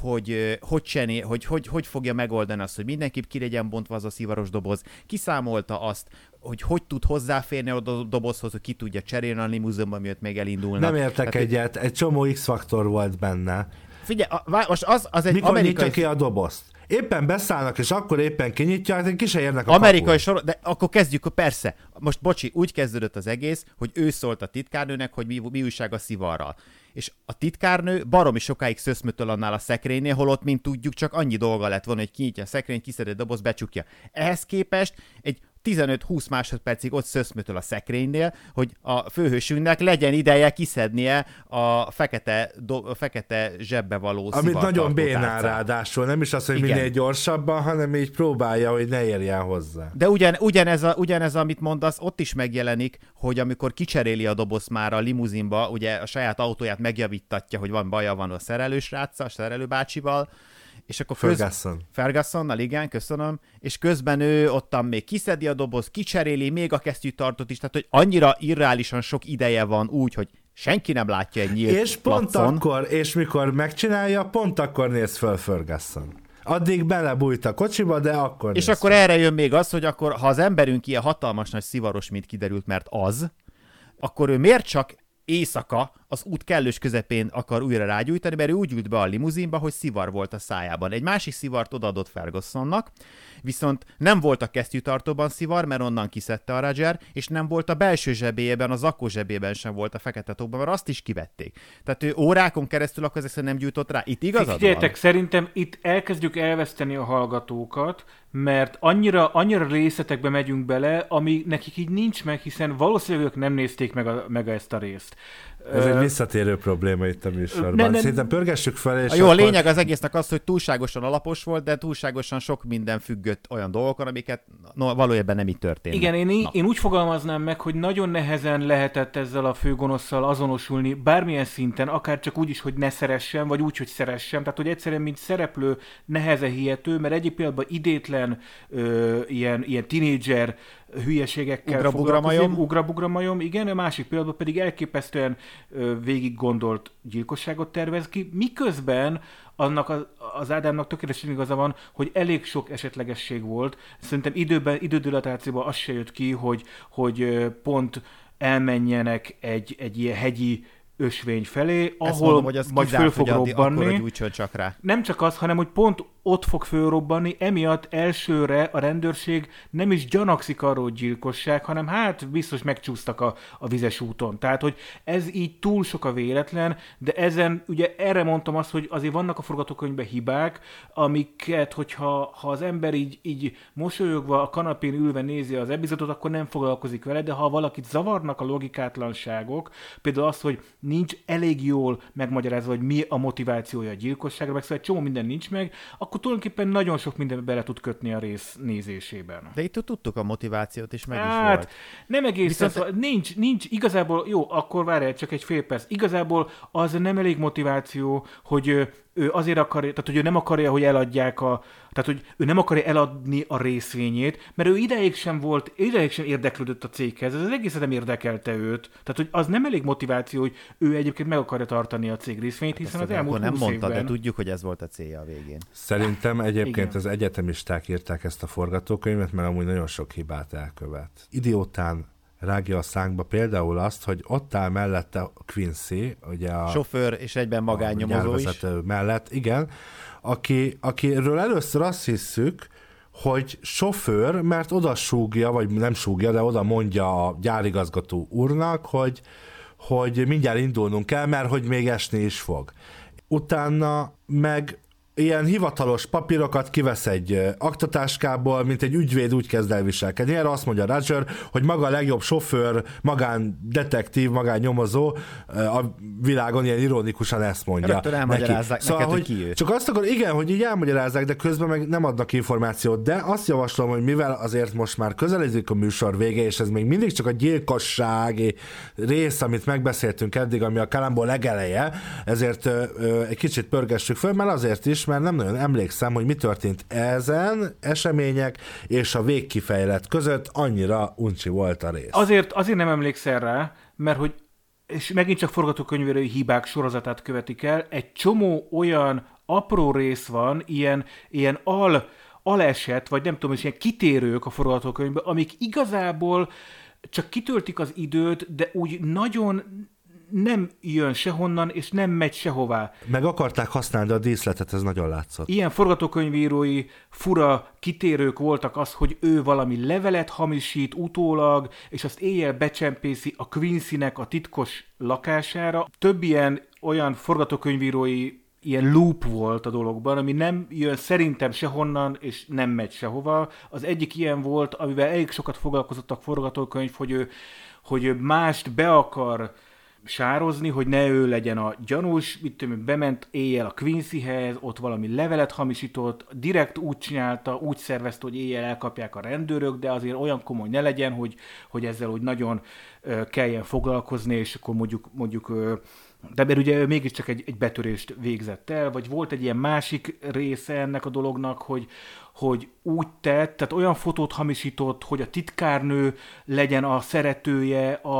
hogy hogy, csené, hogy, hogy hogy fogja megoldani azt, hogy mindenképp ki legyen bontva az a szivaros doboz. Kiszámolta azt, hogy hogy tud hozzáférni a dobozhoz, hogy ki tudja cserélni a limuzonban, miatt még elindulnak. Nem értek Tehát, egyet, egy csomó X-faktor volt benne. Figyelj, a, most az, az egy Mikor amerikai... ki a dobozt? Éppen beszállnak, és akkor éppen kinyitja, hát ki se érnek a Amerikai sor, de akkor kezdjük, persze. Most bocsi, úgy kezdődött az egész, hogy ő szólt a titkárnőnek, hogy mi, mi újság a szivarral. És a titkárnő baromi sokáig szöszmötöl annál a szekrénynél, holott, mint tudjuk, csak annyi dolga lett volna, hogy kinyitja a szekrényt, kiszed doboz, becsukja. Ehhez képest egy 15-20 másodpercig ott szöszmötöl a szekrénynél, hogy a főhősünknek legyen ideje kiszednie a fekete, do, a fekete zsebbe való Amit nagyon bénál ráadásul, nem is az, hogy Igen. minél gyorsabban, hanem így próbálja, hogy ne érjen hozzá. De ugyan, ugyanez, a, ugyanez, amit mondasz, ott is megjelenik, hogy amikor kicseréli a doboz már a limuzinba, ugye a saját autóját megjavítatja, hogy van baja van a szerelős a szerelőbácsival, és akkor köz... Ferguson. Fergusonnal, igen, köszönöm. És közben ő ottan még kiszedi a doboz, kicseréli még a kesztyűtartót is, tehát hogy annyira irreálisan sok ideje van úgy, hogy senki nem látja egy nyílt És pont placon. akkor, és mikor megcsinálja, pont akkor néz föl Ferguson. Addig belebújt a kocsiba, de akkor És akkor fel. erre jön még az, hogy akkor, ha az emberünk ilyen hatalmas nagy szivaros, mint kiderült, mert az, akkor ő miért csak éjszaka az út kellős közepén akar újra rágyújtani, mert ő úgy ült be a limuzinba, hogy szivar volt a szájában. Egy másik szivart odaadott Fergusonnak, viszont nem volt a kesztyűtartóban szivar, mert onnan kiszedte a Roger, és nem volt a belső zsebéjében, az akkó zsebében sem volt a fekete tokban, mert azt is kivették. Tehát ő órákon keresztül akkor ezek nem gyújtott rá. Itt igazad Figyeljetek, van? szerintem itt elkezdjük elveszteni a hallgatókat, mert annyira, annyira részletekbe megyünk bele, ami nekik így nincs meg, hiszen valószínűleg ők nem nézték meg, a, meg ezt a részt. Ez egy visszatérő probléma itt a műsorban. Ne, ne, Szerintem pörgessük fel, és a Jó, akkor... a lényeg az egésznek az, hogy túlságosan alapos volt, de túlságosan sok minden függött olyan dolgokon, amiket no, valójában nem így történt. Igen, én, én úgy fogalmaznám meg, hogy nagyon nehezen lehetett ezzel a főgonosszal azonosulni, bármilyen szinten, akár csak úgy is, hogy ne szeressen, vagy úgy, hogy szeressen. Tehát, hogy egyszerűen, mint szereplő neheze hihető, mert egyik pillanatban idétlen ö, ilyen, ilyen tinédzser hülyeségekkel Ugrabugramajom. Ugrabugramajom, igen, a másik pillanatban pedig elképesztően végig gondolt gyilkosságot tervez ki, miközben annak az, az Ádámnak tökéletesen igaza van, hogy elég sok esetlegesség volt. Szerintem időben, idődilatációban az se jött ki, hogy, hogy pont elmenjenek egy, egy ilyen hegyi ösvény felé, ahol mondom, hogy az majd föl fog robbanni. csak rá. Nem csak az, hanem hogy pont ott fog fölrobbanni, emiatt elsőre a rendőrség nem is gyanakszik arról, hogy gyilkosság, hanem hát biztos megcsúsztak a, a vizes úton. Tehát, hogy ez így túl sok a véletlen, de ezen, ugye erre mondtam azt, hogy azért vannak a forgatókönyvben hibák, amiket, hogyha ha az ember így, így mosolyogva a kanapén ülve nézi az epizódot, akkor nem foglalkozik vele, de ha valakit zavarnak a logikátlanságok, például az, hogy nincs elég jól megmagyarázva, hogy mi a motivációja a gyilkosságra, meg szóval egy csomó minden nincs meg, akkor tulajdonképpen nagyon sok minden bele tud kötni a rész nézésében. De itt tudtuk a motivációt, és meg is Hát, volt. nem egészen, Viszont- Viszont... nincs, nincs, igazából, jó, akkor várj csak egy fél perc. Igazából az nem elég motiváció, hogy ő, azért akarja, tehát hogy ő nem akarja, hogy eladják a, tehát hogy ő nem akarja eladni a részvényét, mert ő ideig sem volt, ideig sem érdeklődött a céghez, ez az egészet nem érdekelte őt. Tehát, hogy az nem elég motiváció, hogy ő egyébként meg akarja tartani a cég részvényét, hiszen Ezt az elmúlt nem 20 mondta, évben... de tudjuk, hogy ez volt a célja a végén. Szerintem egyébként Igen. az egyetemisták írták ezt a forgatókönyvet, mert amúgy nagyon sok hibát elkövet. Idiótán rágja a szánkba például azt, hogy ott áll mellette Quincy, ugye a Sofőr és egyben magánnyomozó is. mellett, igen, aki, akiről először azt hisszük, hogy sofőr, mert oda súgja, vagy nem súgja, de oda mondja a gyárigazgató úrnak, hogy, hogy mindjárt indulnunk kell, mert hogy még esni is fog. Utána meg ilyen hivatalos papírokat kivesz egy aktatáskából, mint egy ügyvéd úgy kezd el viselkedni. Erre azt mondja Roger, hogy maga a legjobb sofőr, magán detektív, magán nyomozó a világon ilyen ironikusan ezt mondja. Rögtön elmagyarázzák neki. neked, hogy ki ő. Csak azt akar, igen, hogy így elmagyarázzák, de közben meg nem adnak információt, de azt javaslom, hogy mivel azért most már közeledik a műsor vége, és ez még mindig csak a gyilkossági rész, amit megbeszéltünk eddig, ami a Kalambó legeleje, ezért egy kicsit pörgessük föl, mert azért is, mert nem nagyon emlékszem, hogy mi történt ezen események és a végkifejlet között, annyira uncsi volt a rész. Azért, azért nem emlékszel rá, mert hogy és megint csak forgatókönyvérői hibák sorozatát követik el, egy csomó olyan apró rész van, ilyen, ilyen al, aleset, vagy nem tudom, és ilyen kitérők a forgatókönyvben, amik igazából csak kitöltik az időt, de úgy nagyon nem jön sehonnan, és nem megy sehová. Meg akarták használni a díszletet, ez nagyon látszott. Ilyen forgatókönyvírói fura kitérők voltak az, hogy ő valami levelet hamisít utólag, és azt éjjel becsempészi a Quincy-nek a titkos lakására. Több ilyen olyan forgatókönyvírói ilyen loop volt a dologban, ami nem jön szerintem sehonnan, és nem megy sehova. Az egyik ilyen volt, amivel elég sokat foglalkozottak forgatókönyv, hogy ő, hogy ő mást be akar sározni, hogy ne ő legyen a gyanús, mit tudom, bement éjjel a Quincyhez, ott valami levelet hamisított, direkt úgy csinálta, úgy szervezte, hogy éjjel elkapják a rendőrök, de azért olyan komoly ne legyen, hogy, hogy ezzel úgy nagyon ö, kelljen foglalkozni, és akkor mondjuk, mondjuk ö, de mert ugye ő mégiscsak egy, egy betörést végzett el, vagy volt egy ilyen másik része ennek a dolognak, hogy, hogy úgy tett, tehát olyan fotót hamisított, hogy a titkárnő legyen a szeretője a,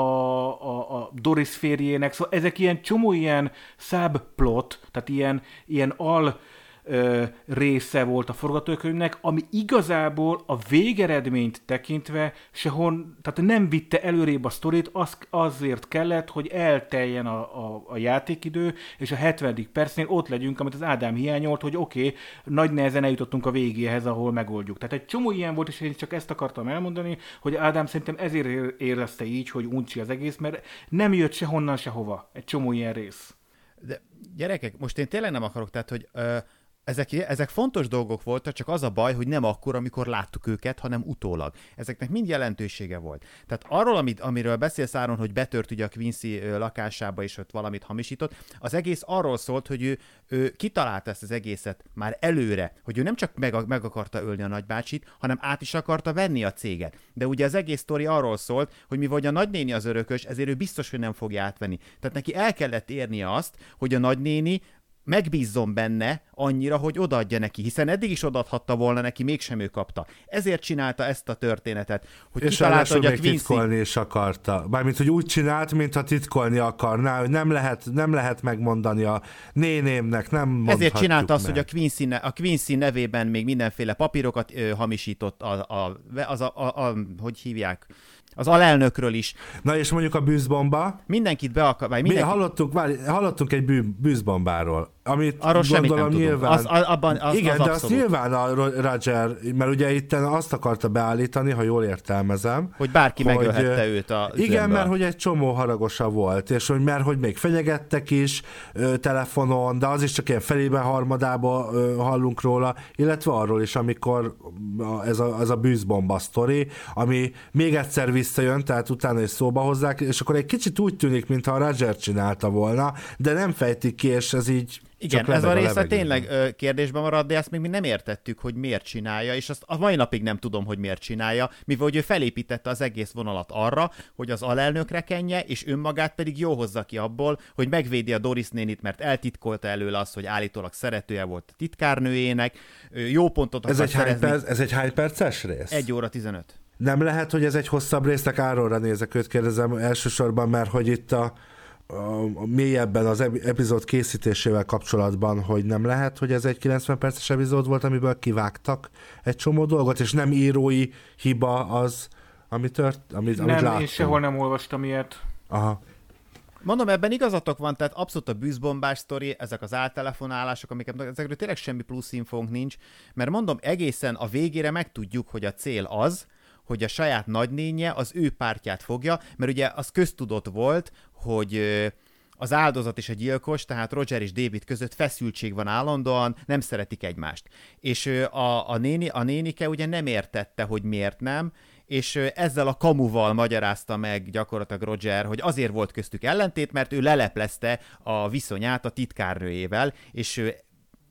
a, a Doris férjének, szóval ezek ilyen csomó ilyen subplot, tehát ilyen, ilyen al ö, része volt a forgatókönyvnek, ami igazából a végeredményt tekintve sehon, tehát nem vitte előrébb a sztorit, az, azért kellett, hogy elteljen a, a, a játékidő, és a 70. percnél ott legyünk, amit az Ádám hiányolt, hogy oké, okay, nagy nehezen eljutottunk a végéhez, ahol megoldjuk. Tehát egy csomó ilyen volt, és én csak ezt akartam elmondani, hogy Ádám szerintem ezért ér- érezte így, hogy uncsi az egész, mert nem jött sehonnan sehova egy csomó ilyen rész. De gyerekek, most én tényleg nem akarok, tehát, hogy ö, ezek, ezek fontos dolgok voltak, csak az a baj, hogy nem akkor, amikor láttuk őket, hanem utólag. Ezeknek mind jelentősége volt. Tehát arról, amit, amiről beszélsz Áron, hogy betört ugye a Quincy lakásába, és ott valamit hamisított, az egész arról szólt, hogy ő, ő kitalálta ezt az egészet már előre, hogy ő nem csak meg, meg akarta ölni a nagybácsit, hanem át is akarta venni a céget. De ugye az egész sztori arról szólt, hogy mivel hogy a nagynéni az örökös, ezért ő biztos, hogy nem fogja átvenni. Tehát neki el kellett érnie azt, hogy a nagynéni megbízzon benne annyira, hogy odaadja neki, hiszen eddig is odaadhatta volna neki, mégsem ő kapta. Ezért csinálta ezt a történetet, hogy És kitalálta, hogy a Quincy... titkolni is akarta. Mármint, hogy úgy csinált, mintha titkolni akarná, hogy nem lehet, nem lehet megmondani a nénémnek, nem Ezért csinálta azt, meg. hogy a Quincy, ne, a Quincy nevében még mindenféle papírokat ö, hamisított, a, a, az a, a, a, hogy hívják, az alelnökről is. Na és mondjuk a bűzbomba, Mindenkit be akar, vagy mi mindenki, hallottunk, várj, hallottunk egy bű, bűzbombáról, amit Arról gondolom nem nyilván... Az- a- abban- az- igen, az de azt abszolút. nyilván a Ro- Roger, mert ugye itt azt akarta beállítani, ha jól értelmezem, hogy bárki hogy, megölhette őt a Igen, zsebbe. mert hogy egy csomó haragosa volt, és hogy mert hogy még fenyegettek is ö, telefonon, de az is csak ilyen felébe harmadába ö, hallunk róla, illetve arról is, amikor ez, a, ez a bűzbomba sztori, ami még egyszer visszajön, tehát utána is szóba hozzák, és akkor egy kicsit úgy tűnik, mintha a Roger csinálta volna, de nem fejtik ki, és ez így Igen, ez a a része levegőben. tényleg ö, kérdésben marad, de ezt még mi nem értettük, hogy miért csinálja, és azt a mai napig nem tudom, hogy miért csinálja, mivel hogy ő felépítette az egész vonalat arra, hogy az alelnökre kenje, és önmagát pedig jó hozza ki abból, hogy megvédi a Doris nénit, mert eltitkolta előle azt, hogy állítólag szeretője volt a titkárnőjének, jó pontot Ez egy, hány perc, ez egy hány perces rész? 1 óra 15. Nem lehet, hogy ez egy hosszabb résznek Áronra nézek, őt kérdezem elsősorban, mert hogy itt a, a, a mélyebben az epi- epizód készítésével kapcsolatban, hogy nem lehet, hogy ez egy 90 perces epizód volt, amiből kivágtak egy csomó dolgot, és nem írói hiba az, ami tört, amit, amit Nem, láttunk. én sehol nem olvastam ilyet. Aha. Mondom, ebben igazatok van, tehát abszolút a bűzbombás sztori, ezek az áltelefonálások, amiket ezekről tényleg semmi plusz infónk nincs, mert mondom, egészen a végére megtudjuk, hogy a cél az, hogy a saját nagynénye az ő pártját fogja, mert ugye az köztudott volt, hogy az áldozat és a gyilkos, tehát Roger és David között feszültség van állandóan, nem szeretik egymást. És a, a, néni, a nénike ugye nem értette, hogy miért nem, és ezzel a kamuval magyarázta meg gyakorlatilag Roger, hogy azért volt köztük ellentét, mert ő leleplezte a viszonyát a titkárnőjével, és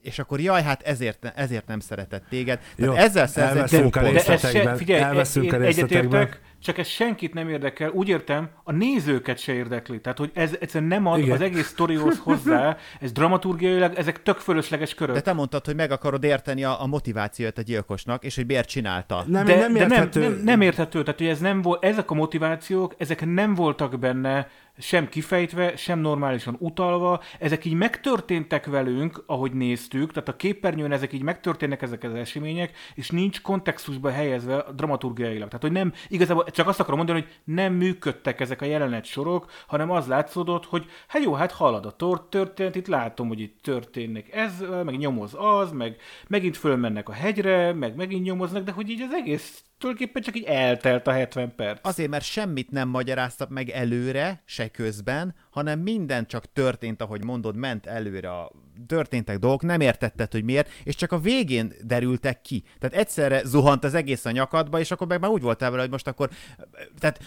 és akkor jaj, hát ezért, ezért nem szeretett téged. Tehát Jó, ezzel elveszünk a részletekben. figyelj, elveszünk a én részletekben. egyetértek, csak ez senkit nem érdekel. Úgy értem, a nézőket se érdekli. Tehát, hogy ez egyszerűen nem ad Igen. az egész sztorihoz hozzá, ez dramaturgiailag, ezek tök fölösleges körök. De te mondtad, hogy meg akarod érteni a, a motivációt a gyilkosnak, és hogy miért csinálta. Nem, de, nem de nem, érthető. nem, nem érthető, tehát hogy ez nem volt, ezek a motivációk, ezek nem voltak benne sem kifejtve, sem normálisan utalva, ezek így megtörténtek velünk, ahogy néztük, tehát a képernyőn ezek így megtörténnek ezek az események, és nincs kontextusba helyezve dramaturgiailag. Tehát, hogy nem, igazából csak azt akarom mondani, hogy nem működtek ezek a jelenet sorok, hanem az látszódott, hogy hát jó, hát halad a tor- történet, itt látom, hogy itt történik ez, meg nyomoz az, meg megint fölmennek a hegyre, meg megint nyomoznak, de hogy így az egész tulajdonképpen csak így eltelt a 70 perc. Azért, mert semmit nem magyaráztak meg előre, se közben, hanem minden csak történt, ahogy mondod, ment előre, a, történtek dolgok, nem értetted, hogy miért, és csak a végén derültek ki. Tehát egyszerre zuhant az egész a nyakadba, és akkor meg már úgy voltál vele, hogy most akkor, tehát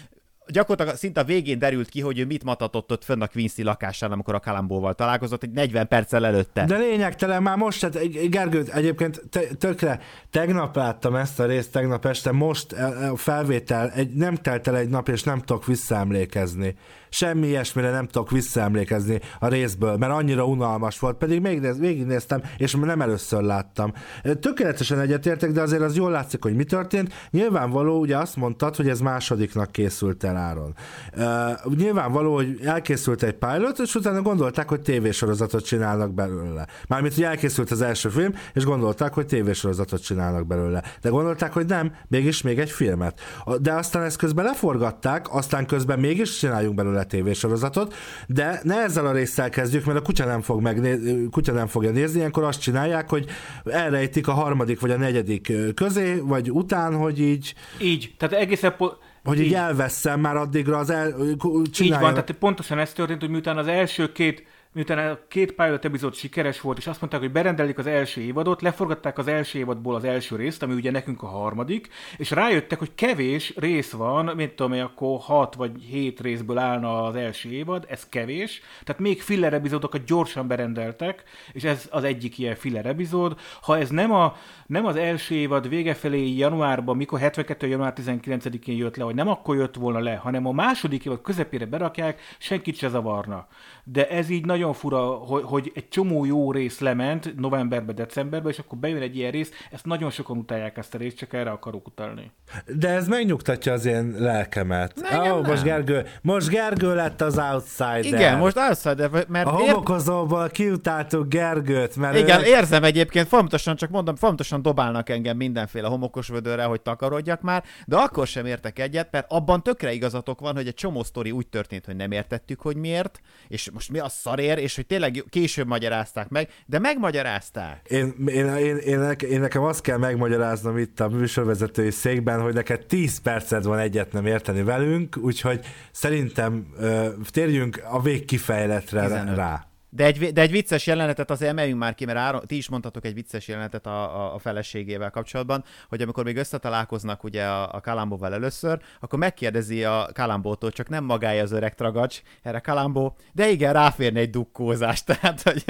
gyakorlatilag szinte a végén derült ki, hogy ő mit matatott ott fönn a Quincy lakásán, amikor a Kalambóval találkozott, egy 40 perccel előtte. De lényegtelen már most, tehát Gergő, egyébként tökre, tegnap láttam ezt a részt, tegnap este, most e- a felvétel, egy, nem telt el egy nap, és nem tudok visszaemlékezni. Semmi ilyesmire nem tudok visszaemlékezni a részből, mert annyira unalmas volt, pedig még néz, végignéztem, és nem először láttam. Tökéletesen egyetértek, de azért az jól látszik, hogy mi történt. Nyilvánvaló, ugye azt mondtad, hogy ez másodiknak készült el Áron. Uh, nyilvánvaló, hogy elkészült egy pilot, és utána gondolták, hogy tévésorozatot csinálnak belőle. Mármint, hogy elkészült az első film, és gondolták, hogy tévésorozatot csinálnak belőle. De gondolták, hogy nem, mégis még egy filmet. De aztán ezt közben leforgatták, aztán közben mégis csináljunk belőle tévésorozatot, de ne ezzel a résszel kezdjük, mert a kutya nem, fog megné- kutya nem fogja nézni, ilyenkor azt csinálják, hogy elrejtik a harmadik vagy a negyedik közé, vagy után, hogy így, Így, tehát egészen po- hogy így, így elveszem már addigra az el, Így csinálja. van, tehát pontosan ez történt, hogy miután az első két miután a két pilot epizód sikeres volt, és azt mondták, hogy berendelik az első évadot, leforgatták az első évadból az első részt, ami ugye nekünk a harmadik, és rájöttek, hogy kevés rész van, mint tudom én, akkor hat vagy hét részből állna az első évad, ez kevés, tehát még filler epizódokat gyorsan berendeltek, és ez az egyik ilyen filler epizód. Ha ez nem, a, nem az első évad vége felé januárban, mikor 72. január 19-én jött le, vagy nem akkor jött volna le, hanem a második évad közepére berakják, senkit se zavarna. De ez így nagyon fura, hogy, hogy egy csomó jó rész lement novemberbe, decemberbe, és akkor bejön egy ilyen rész, ezt nagyon sokan utálják ezt a részt, csak erre akarok utalni. De ez megnyugtatja az én lelkemet. Ó, nem. most Gergő, most Gergő lett az outsider. Igen, most outsider, mert A homokozóból kiutáltuk Gergőt, mert Igen, ő... érzem egyébként, folyamatosan, csak mondom, folyamatosan dobálnak engem mindenféle homokos vödörre, hogy takarodjak már, de akkor sem értek egyet, mert abban tökre igazatok van, hogy egy csomó sztori úgy történt, hogy nem értettük, hogy miért, és most mi a szarér, és hogy tényleg később magyarázták meg, de megmagyarázták. Én, én, én, én, én, nekem azt kell megmagyaráznom itt a műsorvezetői székben, hogy neked 10 perced van egyet nem érteni velünk, úgyhogy szerintem ö, térjünk a végkifejletre 15. rá. De egy, de egy vicces jelenetet az emeljünk már ki, mert Áron, ti is mondhatok egy vicces jelenetet a, a, a feleségével kapcsolatban, hogy amikor még összetalálkoznak ugye a, a Kalambóval először, akkor megkérdezi a Kalambótól, csak nem magája az öreg tragacs, erre Kalambó, de igen, ráférne egy dukkózás, tehát hogy...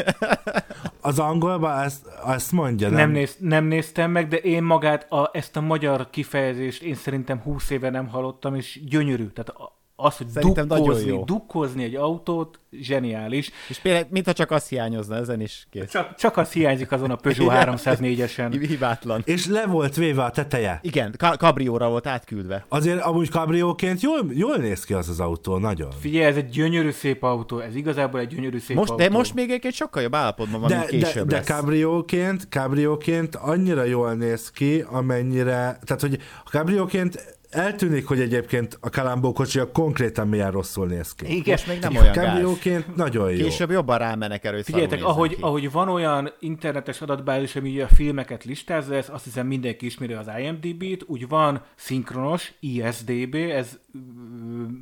Az angolban ezt, ezt mondja, nem? Nem, néz, nem néztem meg, de én magát, a, ezt a magyar kifejezést én szerintem 20 éve nem hallottam, és gyönyörű. Tehát az, hogy Szerintem dukkozni, jó. dukkozni egy autót, zseniális. És például, mintha csak az hiányozna, ezen is kész. Csak, csak az hiányzik azon a Peugeot 304-esen. Hibátlan. És le volt véve a teteje. Igen, kabrióra volt átküldve. Azért amúgy kabrióként jól, jól néz ki az az autó, nagyon. Figyelj, ez egy gyönyörű szép autó, ez igazából egy gyönyörű szép most, autó. De most még egy sokkal jobb állapotban van, de, később De, de kabrióként, kabrióként annyira jól néz ki, amennyire, tehát hogy kabrióként eltűnik, hogy egyébként a Kalambó kocsia konkrétan milyen rosszul néz ki. Igen, Most még nem olyan Kábrióként nagyon jó. Később jobban rámenek erő, Figyeljetek, ahogy, ahogy van olyan internetes adatbázis, ami a filmeket listázza, ez azt hiszem mindenki ismeri az IMDb-t, úgy van szinkronos, ISDB, ez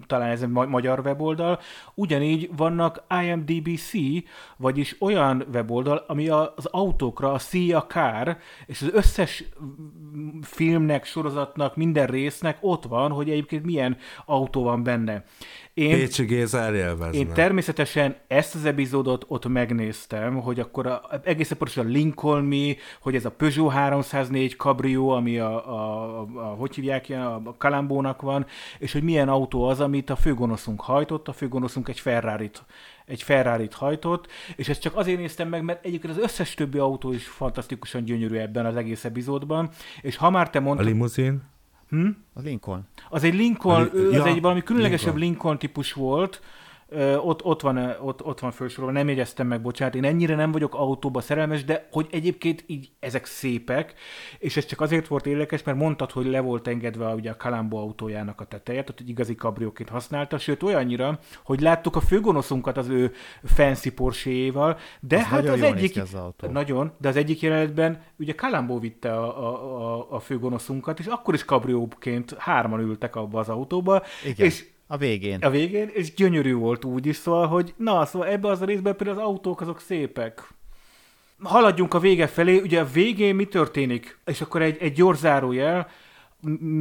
talán ez egy magyar weboldal, ugyanígy vannak IMDb-C, vagyis olyan weboldal, ami az autókra, a See a Car, és az összes filmnek, sorozatnak, minden résznek ott van, hogy egyébként milyen autó van benne. Én, Pécsi Géza Én természetesen ezt az epizódot ott megnéztem, hogy akkor a, egészen pontosan a Lincoln Mi, hogy ez a Peugeot 304 Cabrio, ami a, a, a, a hogy hívják a Kalambónak van, és hogy milyen autó az, amit a főgonoszunk hajtott, a főgonoszunk egy ferrari egy ferrari hajtott, és ezt csak azért néztem meg, mert egyébként az összes többi autó is fantasztikusan gyönyörű ebben az egész epizódban, és ha már te mondtad... A limuzin? Hm? A Lincoln. Az egy Lincoln, li- az ja, egy valami különlegesebb Lincoln. Lincoln típus volt, ott, ott, van, ott, ott van felsorolva, nem jegyeztem meg, bocsánat, én ennyire nem vagyok autóba szerelmes, de hogy egyébként így ezek szépek, és ez csak azért volt érdekes, mert mondtad, hogy le volt engedve ugye a Kalambo autójának a teteje, tehát egy igazi kabrióként használta, sőt olyannyira, hogy láttuk a főgonoszunkat az ő fancy porsche de az hát az egyik, az autó. nagyon, de az egyik jelenetben ugye Kalambo vitte a, a, a, a főgonoszunkat, és akkor is kabrióként hárman ültek abba az autóba, Igen. és a végén. A végén, és gyönyörű volt úgy is, szóval, hogy na, szóval ebbe az a részben például az autók azok szépek. Haladjunk a vége felé, ugye a végén mi történik? És akkor egy, egy gyors zárójel,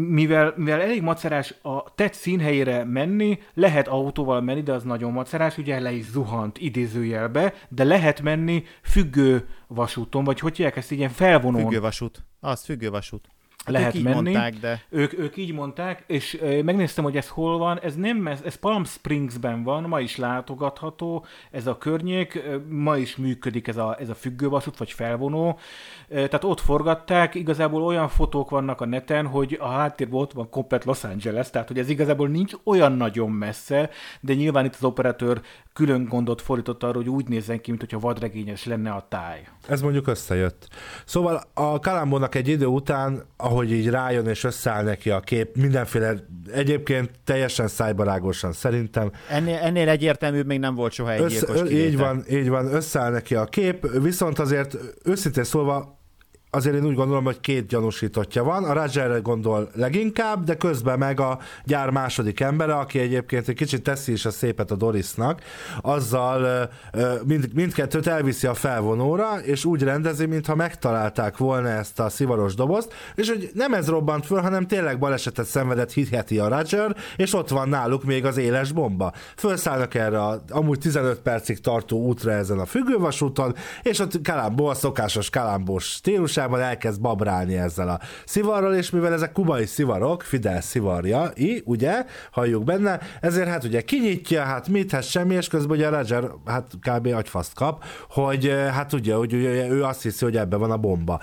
mivel, mivel elég macerás a tett színhelyére menni, lehet autóval menni, de az nagyon macerás, ugye le is zuhant idézőjelbe, de lehet menni függő vasúton, vagy hogy hívják ezt, ilyen felvonón. Függővasút. Az függővasút. Hát lehet ők menni. Mondták, de... ők, ők így mondták, és megnéztem, hogy ez hol van. Ez nem, ez, ez Palm Springsben van, ma is látogatható ez a környék, ma is működik ez a, ez a függővasút, vagy felvonó. Tehát ott forgatták, igazából olyan fotók vannak a neten, hogy a háttérben ott van komplet Los Angeles, tehát hogy ez igazából nincs olyan nagyon messze, de nyilván itt az operatőr külön gondot fordított arra, hogy úgy nézzen ki, mintha vadregényes lenne a táj. Ez mondjuk összejött. Szóval a Kalambónak egy idő után, ahogy így rájön és összeáll neki a kép, mindenféle egyébként teljesen szájbarágosan szerintem. Ennél, ennél egyértelműbb még nem volt soha egy Össze, gyilkos Így van, így van, összeáll neki a kép, viszont azért őszintén szólva azért én úgy gondolom, hogy két gyanúsítottja van. A Rogerre gondol leginkább, de közben meg a gyár második embere, aki egyébként egy kicsit teszi is a szépet a Dorisnak, azzal mind, mindkettőt elviszi a felvonóra, és úgy rendezi, mintha megtalálták volna ezt a szivaros dobozt, és hogy nem ez robbant föl, hanem tényleg balesetet szenvedett hitheti a Roger, és ott van náluk még az éles bomba. Fölszállnak erre a amúgy 15 percig tartó útra ezen a függővasúton, és ott Kalambó a szokásos Kalambós stílus stílusában elkezd babrálni ezzel a szivarral, és mivel ezek kubai szivarok, Fidel szivarja, i, ugye, halljuk benne, ezért hát ugye kinyitja, hát mit, hát semmi, és közben ugye Roger hát kb. agyfaszt kap, hogy hát ugye, hogy ugye, ő azt hiszi, hogy ebbe van a bomba,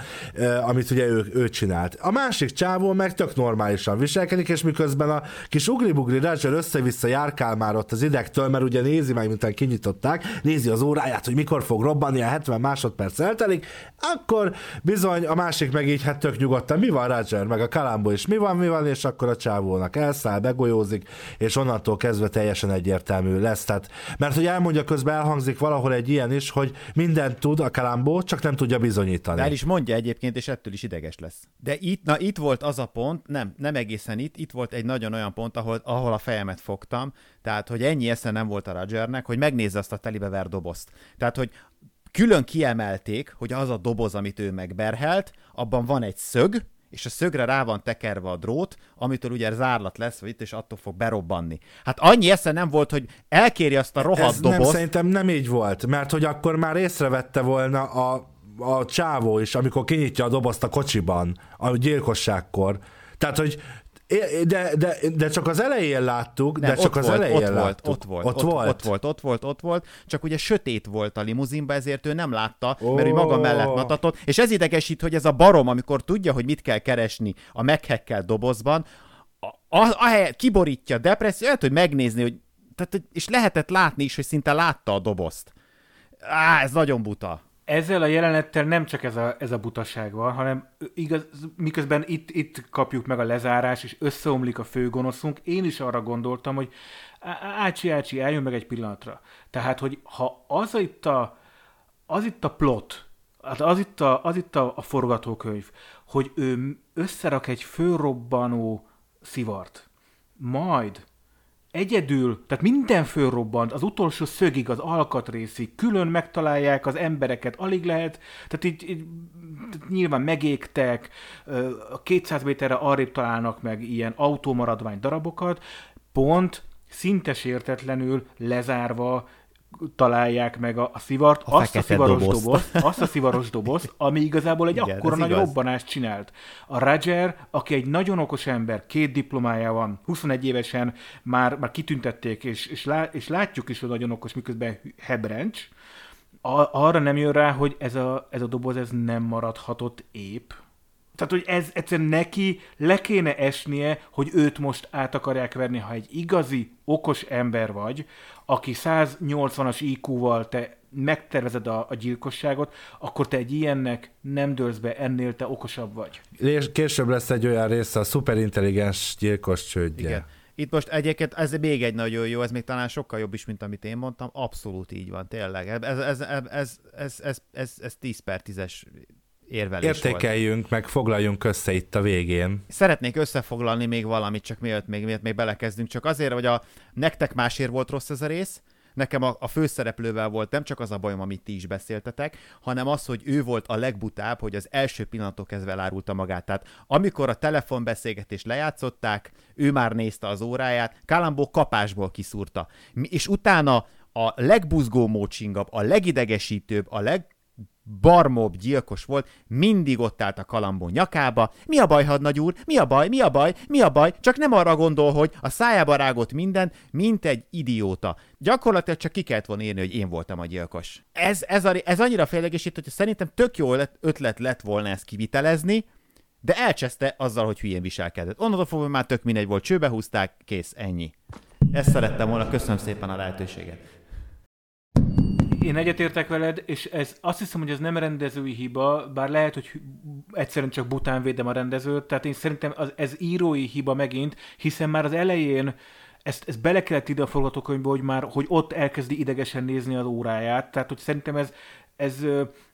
amit ugye ő, ő csinált. A másik csávó meg tök normálisan viselkedik, és miközben a kis ugri-bugri Roger össze-vissza járkál már ott az idegtől, mert ugye nézi meg, miután kinyitották, nézi az óráját, hogy mikor fog robbanni, a 70 másodperc eltelik, akkor bizony bizony, a másik meg így hát tök nyugodtan, mi van Roger, meg a Kalambó is, mi van, mi van, és akkor a csávónak elszáll, begolyózik, és onnantól kezdve teljesen egyértelmű lesz. Tehát, mert hogy elmondja, közben elhangzik valahol egy ilyen is, hogy mindent tud a Kalambó, csak nem tudja bizonyítani. El is mondja egyébként, és ettől is ideges lesz. De itt, na itt volt az a pont, nem, nem egészen itt, itt volt egy nagyon olyan pont, ahol, ahol a fejemet fogtam, tehát, hogy ennyi esze nem volt a Rogernek, hogy megnézze azt a telibe dobozt. Tehát, hogy külön kiemelték, hogy az a doboz, amit ő megberhelt, abban van egy szög, és a szögre rá van tekerve a drót, amitől ugye zárlat lesz, vagy itt, és attól fog berobbanni. Hát annyi esze nem volt, hogy elkéri azt a rohadt Ez dobozt. nem, szerintem nem így volt, mert hogy akkor már észrevette volna a, a csávó is, amikor kinyitja a dobozt a kocsiban, a gyilkosságkor. Tehát, hogy de, de, de csak az elején láttuk, Nem, de csak ott az volt, elején ott láttuk. volt, ott volt, ott, ott, volt. ott volt, ott volt, ott volt, csak ugye sötét volt a limuzinba, ezért ő nem látta, oh. mert ő maga mellett matatott, és ez idegesít, hogy ez a barom, amikor tudja, hogy mit kell keresni a meghekkelt dobozban, a, ahelyett kiborítja a depresszió, lehet, hogy megnézni, hogy tehát, és lehetett látni is, hogy szinte látta a dobozt. Á, ez nagyon buta. Ezzel a jelenettel nem csak ez a, ez a butaság van, hanem igaz, miközben itt, itt kapjuk meg a lezárás, és összeomlik a főgonoszunk, én is arra gondoltam, hogy ácsi, ácsi, eljön meg egy pillanatra. Tehát, hogy ha az itt a, az itt a plot, hát az itt a, az itt a, a forgatókönyv, hogy ő összerak egy főrobbanó szivart, majd egyedül, tehát minden fölrobbant, az utolsó szögig, az alkatrészig, külön megtalálják az embereket, alig lehet, tehát így, így tehát nyilván megégtek, 200 méterre arrébb találnak meg ilyen autómaradvány darabokat, pont szinte sértetlenül lezárva találják meg a, a szivart, a azt a szivaros dobozt. dobozt, azt a szivaros dobozt, ami igazából egy Igen, akkora nagy igaz. robbanást csinált. A Roger, aki egy nagyon okos ember, két diplomája van, 21 évesen már, már kitüntették, és, és, lá, és látjuk is, hogy nagyon okos, miközben hebrencs, a, arra nem jön rá, hogy ez a, ez a doboz ez nem maradhatott épp. Tehát, hogy ez egyszerűen neki le kéne esnie, hogy őt most át akarják verni, ha egy igazi, okos ember vagy, aki 180-as IQ-val te megtervezed a, a gyilkosságot, akkor te egy ilyennek nem dőlsz be, ennél te okosabb vagy. És később lesz egy olyan része a szuperintelligens gyilkos csődje. Igen. Itt most egyébként ez még egy nagyon jó, ez még talán sokkal jobb is, mint amit én mondtam. Abszolút így van, tényleg. Ez, ez, ez, ez, ez, ez, ez, ez 10 per 10-es érvelés volt. Értékeljünk, meg foglaljunk össze itt a végén. Szeretnék összefoglalni még valamit, csak mielőtt még, mielőtt még belekezdünk, csak azért, hogy a nektek másért volt rossz ez a rész, nekem a, a főszereplővel volt nem csak az a bajom, amit ti is beszéltetek, hanem az, hogy ő volt a legbutább, hogy az első pillanattól kezdve elárulta magát. Tehát amikor a telefonbeszélgetést lejátszották, ő már nézte az óráját, Kalambó kapásból kiszúrta. És utána a legbuzgó mócsingabb, a legidegesítőbb, a leg barmobb gyilkos volt, mindig ott állt a kalambó nyakába. Mi a baj, hadnagy úr? Mi a baj? Mi a baj? Mi a baj? Csak nem arra gondol, hogy a szájába rágott minden, mint egy idióta. Gyakorlatilag csak ki kellett volna írni, hogy én voltam a gyilkos. Ez, ez, a, ez annyira félegesít, hogy szerintem tök jó ötlet lett volna ezt kivitelezni, de elcseszte azzal, hogy hülyén viselkedett. Onnantól fogva már tök mindegy volt, csőbe húzták, kész, ennyi. Ezt szerettem volna, köszönöm szépen a lehetőséget. Én egyetértek veled, és ez, azt hiszem, hogy ez nem rendezői hiba, bár lehet, hogy egyszerűen csak bután védem a rendezőt, tehát én szerintem az, ez írói hiba megint, hiszen már az elején ezt, ezt bele kellett ide a forgatókönyvbe, hogy már, hogy ott elkezdi idegesen nézni az óráját, tehát hogy szerintem ez, ez,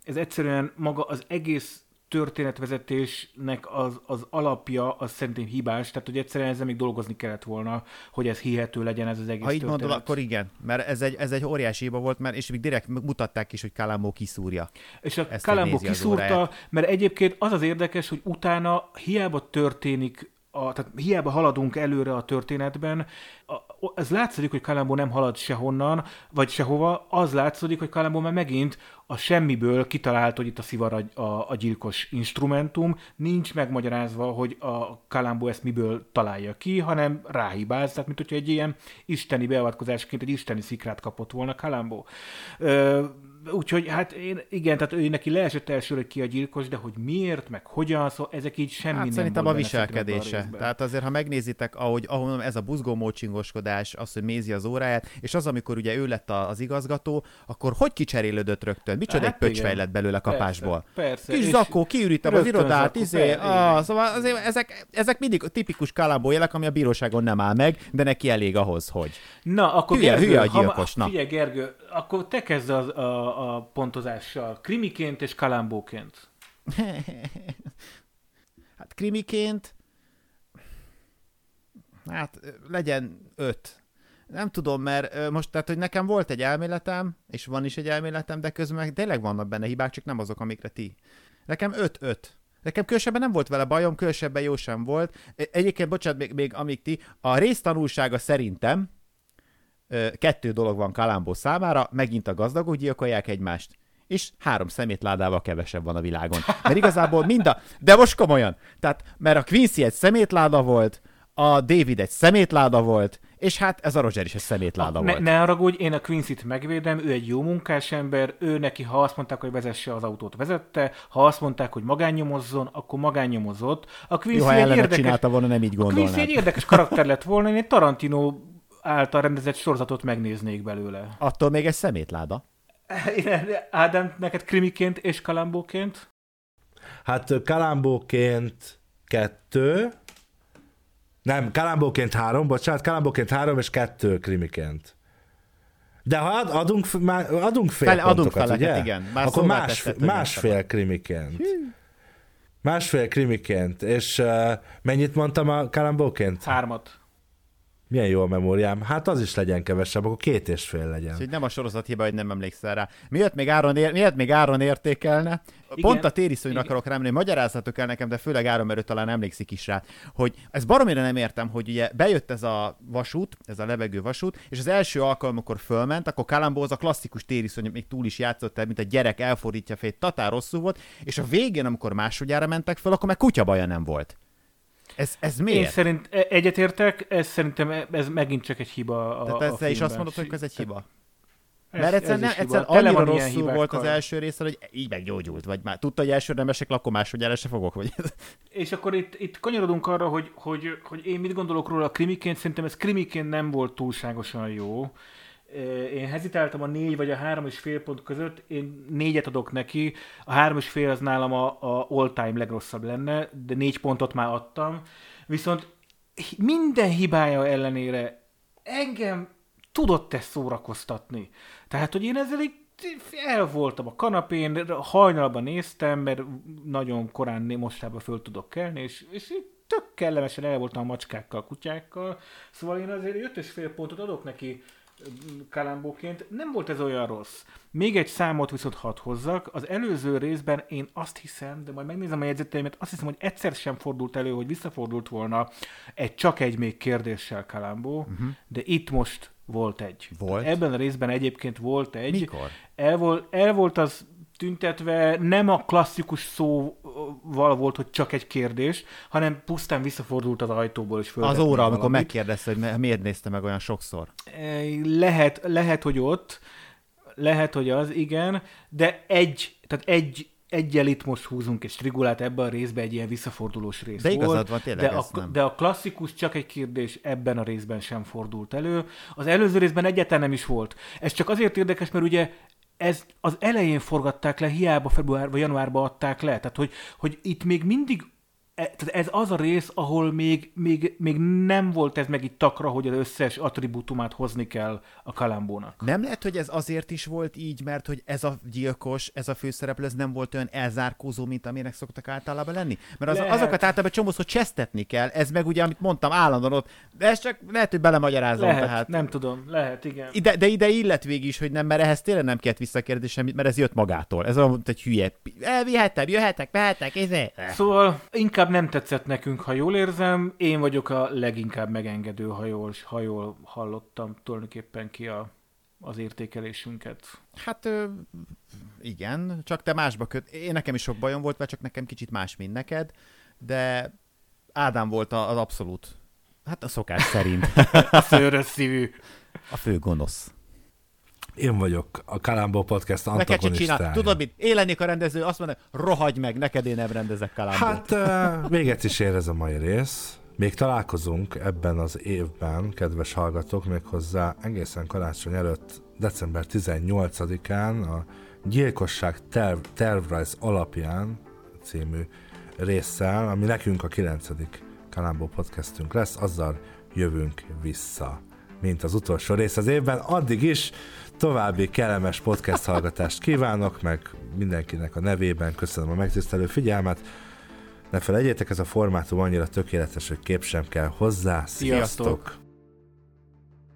ez egyszerűen maga az egész történetvezetésnek az, az alapja, az szerintem hibás, tehát hogy egyszerűen ezzel még dolgozni kellett volna, hogy ez hihető legyen ez az egész Ha így történet. mondod, akkor igen, mert ez egy, ez egy óriási hiba volt, mert és még direkt mutatták is, hogy Kalambó kiszúrja. És a Kalambó kiszúrta, mert egyébként az az érdekes, hogy utána hiába történik, a, tehát hiába haladunk előre a történetben, a, ez látszik, hogy Kalambó nem halad sehonnan, vagy sehova, az látszik, hogy Kalambó már megint a semmiből kitalált, hogy itt a szivar a, a, a gyilkos instrumentum, nincs megmagyarázva, hogy a Kalambó ezt miből találja ki, hanem ráhibáz, tehát mint hogyha egy ilyen isteni beavatkozásként egy isteni szikrát kapott volna Kalambó. Ö, Úgyhogy hát én, igen, tehát ő neki leesett elsőre, hogy ki a gyilkos, de hogy miért, meg hogyan, szóval ezek így semmi Hát nem szerintem a viselkedése. részben. Tehát azért, ha megnézitek, ahogy, ahogy mondom, ez a buzgó mócsingoskodás, az, hogy mézi az óráját, és az, amikor ugye ő lett a- az igazgató, akkor hogy kicserélődött rögtön? micsoda Hát egy pöcsfej lett belőle kapásból. Persze, persze. Kis zakó, kiürítem az irodát, zakó, izé, ah, szóval azért ezek, ezek mindig tipikus kalambó jelek, ami a bíróságon nem áll meg, de neki elég ahhoz, hogy. Na, akkor Hülye- Gergő, hülye a ha gyilkos, na. Figyelj, Gergő, akkor te kezd az, a, a pontozással. Krimiként és kalambóként. Hát krimiként, hát legyen öt. Nem tudom, mert most, tehát, hogy nekem volt egy elméletem, és van is egy elméletem, de közben meg tényleg vannak benne hibák, csak nem azok, amikre ti. Nekem öt-öt. Nekem különösebben nem volt vele bajom, különösebben jó sem volt. Egyébként, bocsánat, még, még amíg ti, a résztanulsága szerintem kettő dolog van Kalambó számára, megint a gazdagok gyilkolják egymást, és három szemétládával kevesebb van a világon. Mert igazából mind a... De most komolyan. Tehát, mert a Quincy egy szemétláda volt, a David egy szemétláda volt, és hát ez a Roger is egy szemétláda Ne, volt. ne haragudj, én a Quincy-t megvédem, ő egy jó munkás ember, ő neki, ha azt mondták, hogy vezesse az autót, vezette, ha azt mondták, hogy magányomozzon, akkor magányomozott. A Quincy Jó, ha egy érdekes, csinálta volna, nem így a Quincy gondolnád. egy érdekes karakter lett volna, én egy Tarantino által rendezett sorozatot megnéznék belőle. Attól még egy szemétláda. Ádám, neked krimiként és kalambóként? Hát Kalambóként kettő, nem, Kalambóként három, bocsánat, Kalambóként három és kettő krimiként. De ha ad, adunk, adunk fél Fele- adunk pontokat, feleket, ugye? igen. Már Akkor szóvá más, hogy másfél krimiként. Másfél krimiként. És uh, mennyit mondtam a Kalambóként? Hármat. Milyen jó a memóriám. Hát az is legyen kevesebb, akkor két és fél legyen. Úgyhogy nem a sorozat hiba, hogy nem emlékszel rá. Miért még Áron, ér, miért még Áron értékelne? Igen. Pont a tériszonyra akarok rámenni, magyarázhatok el nekem, de főleg Áron, mert ő talán emlékszik is rá, hogy ez baromira nem értem, hogy ugye bejött ez a vasút, ez a lebegő vasút, és az első alkalom, amikor fölment, akkor Kalambó az a klasszikus tériszony, még túl is játszott el, mint a gyerek elfordítja fejét, tatár rosszul volt, és a végén, amikor másodjára mentek föl, akkor meg kutyabaja nem volt. Ez, ez Én miért? szerint e- egyetértek, ez szerintem e- ez megint csak egy hiba a, Tehát a ezzel is azt mondod, hogy ez egy hiba? Ez- Mert ez nem, hiba. egyszerűen Tele annyira rosszul volt az első része, hogy így meggyógyult, vagy már tudta, hogy első nem esek, akkor másodjára se fogok, vagy És akkor itt, itt kanyarodunk arra, hogy, hogy, hogy én mit gondolok róla a krimiként, szerintem ez krimiként nem volt túlságosan jó. Én hezitáltam a négy vagy a három és fél pont között, én négyet adok neki, a három és fél az nálam a, a all-time legrosszabb lenne, de négy pontot már adtam. Viszont minden hibája ellenére engem tudott ezt szórakoztatni. Tehát, hogy én ezzel így el voltam a kanapén, hajnalban néztem, mert nagyon korán mostában föl tudok kelni, és, és így tök kellemesen el voltam a macskákkal, kutyákkal. Szóval én azért öt és fél pontot adok neki kalambóként. Nem volt ez olyan rossz. Még egy számot viszont hadd hozzak. Az előző részben én azt hiszem, de majd megnézem a jegyzeteimet, azt hiszem, hogy egyszer sem fordult elő, hogy visszafordult volna egy csak egy még kérdéssel Kalambó, uh-huh. de itt most volt egy. Volt? Ebben a részben egyébként volt egy. Mikor? El volt, el volt az tüntetve, nem a klasszikus szóval volt, hogy csak egy kérdés, hanem pusztán visszafordult az ajtóból, és az föltett óra, még amikor valamit. megkérdezte, hogy mi- miért nézte meg olyan sokszor. Eh, Lehet, lehet, hogy ott, lehet, hogy az, igen, de egy, tehát egy, egyel itt most húzunk egy strigulát ebbe a részbe, egy ilyen visszafordulós rész De igazad volt, van, tényleg de, a, nem. de a klasszikus csak egy kérdés ebben a részben sem fordult elő. Az előző részben egyáltalán nem is volt. Ez csak azért érdekes, mert ugye ez az elején forgatták le, hiába február vagy januárban adták le. Tehát, hogy, hogy itt még mindig tehát ez az a rész, ahol még, még, még nem volt ez meg itt takra, hogy az összes attribútumát hozni kell a kalambónak. Nem lehet, hogy ez azért is volt így, mert hogy ez a gyilkos, ez a főszereplő, ez nem volt olyan elzárkózó, mint amilyenek szoktak általában lenni? Mert az, Lehet. azokat általában csomószor csesztetni kell, ez meg ugye, amit mondtam, állandóan ott, de ez csak lehet, hogy belemagyarázom, Lehet, tehát. nem tudom, lehet, igen. Ide, de ide illet végig is, hogy nem, mert ehhez tényleg nem kellett visszakérdés semmit, mert ez jött magától. Ez olyan, mint egy hülye. Elvihetem, jöhetek, mehetek, izé. Szóval inkább nem tetszett nekünk, ha jól érzem. Én vagyok a leginkább megengedő, ha jól, ha jól hallottam tulajdonképpen ki a, az értékelésünket. Hát igen, csak te másba köt. Én nekem is sok bajom volt, vagy csak nekem kicsit más, mint neked, de Ádám volt az abszolút, hát a szokás szerint A szőrös szívű. a fő gonosz. Én vagyok a Kalambó Podcast antagonistája. Tudod mit? Én lennék a rendező, azt mondja, rohagy meg, neked én nem rendezek kalambót. Hát uh, véget is ér ez a mai rész. Még találkozunk ebben az évben, kedves hallgatók, méghozzá egészen karácsony előtt, december 18-án a Gyilkosság terv, tervrajz alapján című résszel, ami nekünk a 9. Kalambó podcastünk lesz, azzal jövünk vissza, mint az utolsó rész az évben. Addig is további kellemes podcast hallgatást kívánok, meg mindenkinek a nevében köszönöm a megtisztelő figyelmet. Ne felejtjétek, ez a formátum annyira tökéletes, hogy kép sem kell hozzá. Sziasztok! Sziasztok!